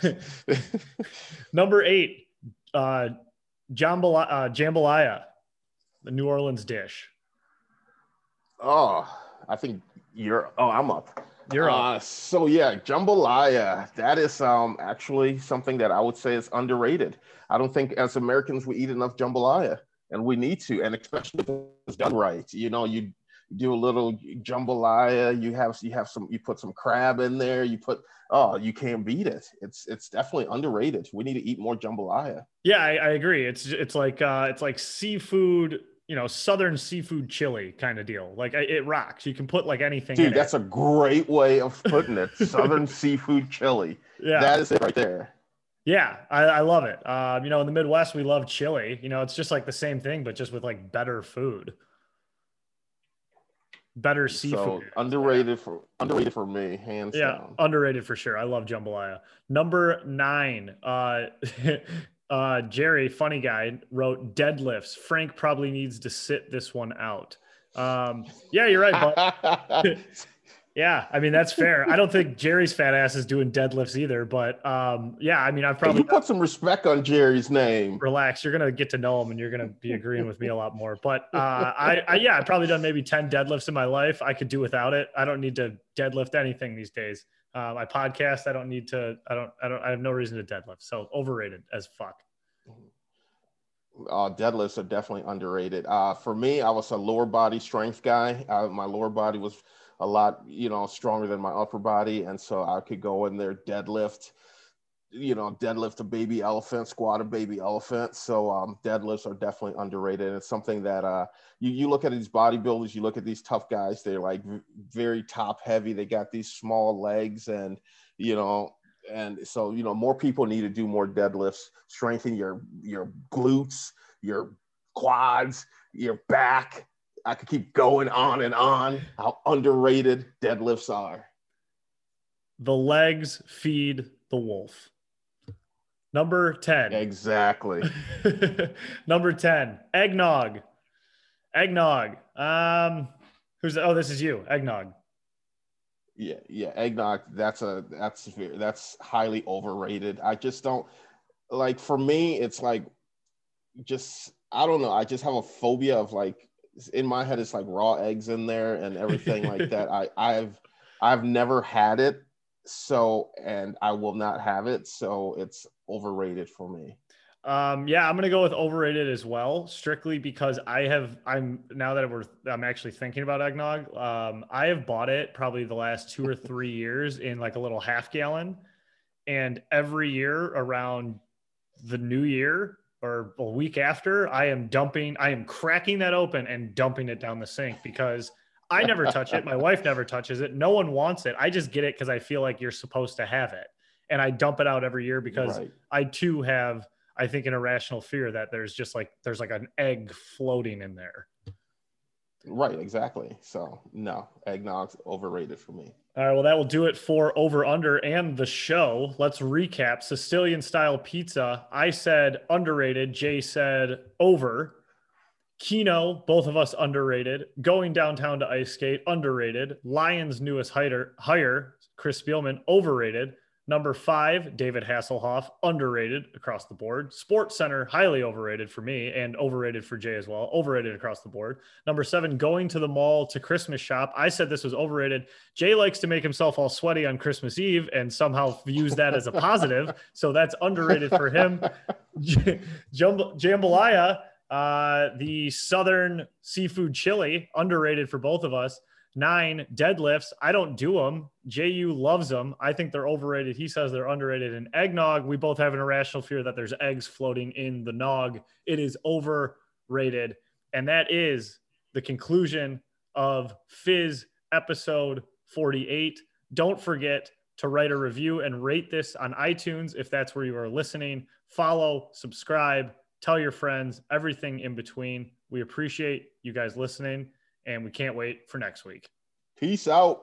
it. Number eight, uh, jambalaya, uh, jambalaya, the New Orleans dish. oh i think you're oh i'm up You're up. Uh, so yeah, jambalaya. That is um actually something that I would say is underrated. I don't think as Americans we eat enough jambalaya, and we need to, and especially if it's done right. You know, you do a little jambalaya. You have you have some you put some crab in there. You put oh you can't beat it. It's it's definitely underrated. We need to eat more jambalaya. Yeah, I, I agree. It's it's like uh, it's like seafood, you know, southern seafood chili kind of deal. Like it rocks. You can put like anything. Dude, that's a great way of putting it. Southern seafood chili. yeah, That is it right there. yeah. I, I love it. Um, you know, in the Midwest we love chili. You know, it's just like the same thing, but just with like better food. better seafood. So underrated for underrated for me, hands yeah, down. underrated for sure. I love jambalaya. Number nine, uh, uh, Jerry, funny guy, wrote deadlifts. Frank probably needs to sit this one out. Um, yeah, you're right, but yeah, I mean that's fair. I don't think Jerry's fat ass is doing deadlifts either, but um, yeah, I mean I've probably you put some respect on Jerry's name. relax. You're gonna get to know him, and you're gonna be agreeing with me a lot more. But uh, I, I, yeah, I've probably done maybe ten deadlifts in my life. I could do without it. I don't need to deadlift anything these days. Uh, my podcast, I don't need to. I don't. I don't. I have no reason to deadlift. So overrated as fuck. Uh, deadlifts are definitely underrated. Uh, for me, I was a lower body strength guy. Uh, my lower body was a lot, you know, stronger than my upper body, and so I could go in there deadlift, you know, deadlift a baby elephant, squat a baby elephant. So um, deadlifts are definitely underrated. It's something that uh, you you look at these bodybuilders, you look at these tough guys. They're like very top heavy. They got these small legs, and you know, and so you know more people need to do more deadlifts strengthen your your glutes your quads your back i could keep going on and on how underrated deadlifts are The legs feed the wolf. Number ten. exactly Number 10, eggnog. Eggnog. Um, who's oh, this is you, eggnog. yeah yeah eggnog that's a that's that's highly overrated i just don't like for me it's like just i don't know i just have a phobia of like in my head it's like raw eggs in there and everything like that i i've i've never had it so and i will not have it so it's overrated for me Um, yeah, I'm gonna go with overrated as well, strictly because I have I'm now that we're I'm actually thinking about eggnog. Um, I have bought it probably the last two or three years in like a little half gallon, and every year around the new year or a week after, I am dumping, I am cracking that open and dumping it down the sink because I never touch it. My wife never touches it. No one wants it. I just get it because I feel like you're supposed to have it. And I dump it out every year because Right. I too have, I think, an irrational fear that there's just like there's like an egg floating in there. right exactly so no eggnog's overrated for me All right, well, that will do it for over under and the show. Let's recap Sicilian style pizza. I said underrated. Jay said over. Keno, both of us underrated. Going downtown to ice skate, underrated. Lions' newest hire, hire Chris Spielman, overrated. Number five, David Hasselhoff, underrated across the board. Sports Center, highly overrated for me and overrated for Jay as well. Overrated across the board. Number seven, going to the mall to Christmas shop. I said this was overrated. Jay likes to make himself all sweaty on Christmas Eve and somehow views that as a positive. So that's underrated for him. J- Jambalaya, uh, the Southern seafood chili, underrated for both of us. Nine deadlifts. I don't do them. JU loves them. I think they're overrated. He says they're underrated. And eggnog, we both have an irrational fear that there's eggs floating in the nog. It is overrated. And that is the conclusion of Fizz episode 48. Don't forget to write a review and rate this on iTunes if that's where you are listening. Follow, subscribe, tell your friends, everything in between. We appreciate you guys listening and we can't wait for next week. peace out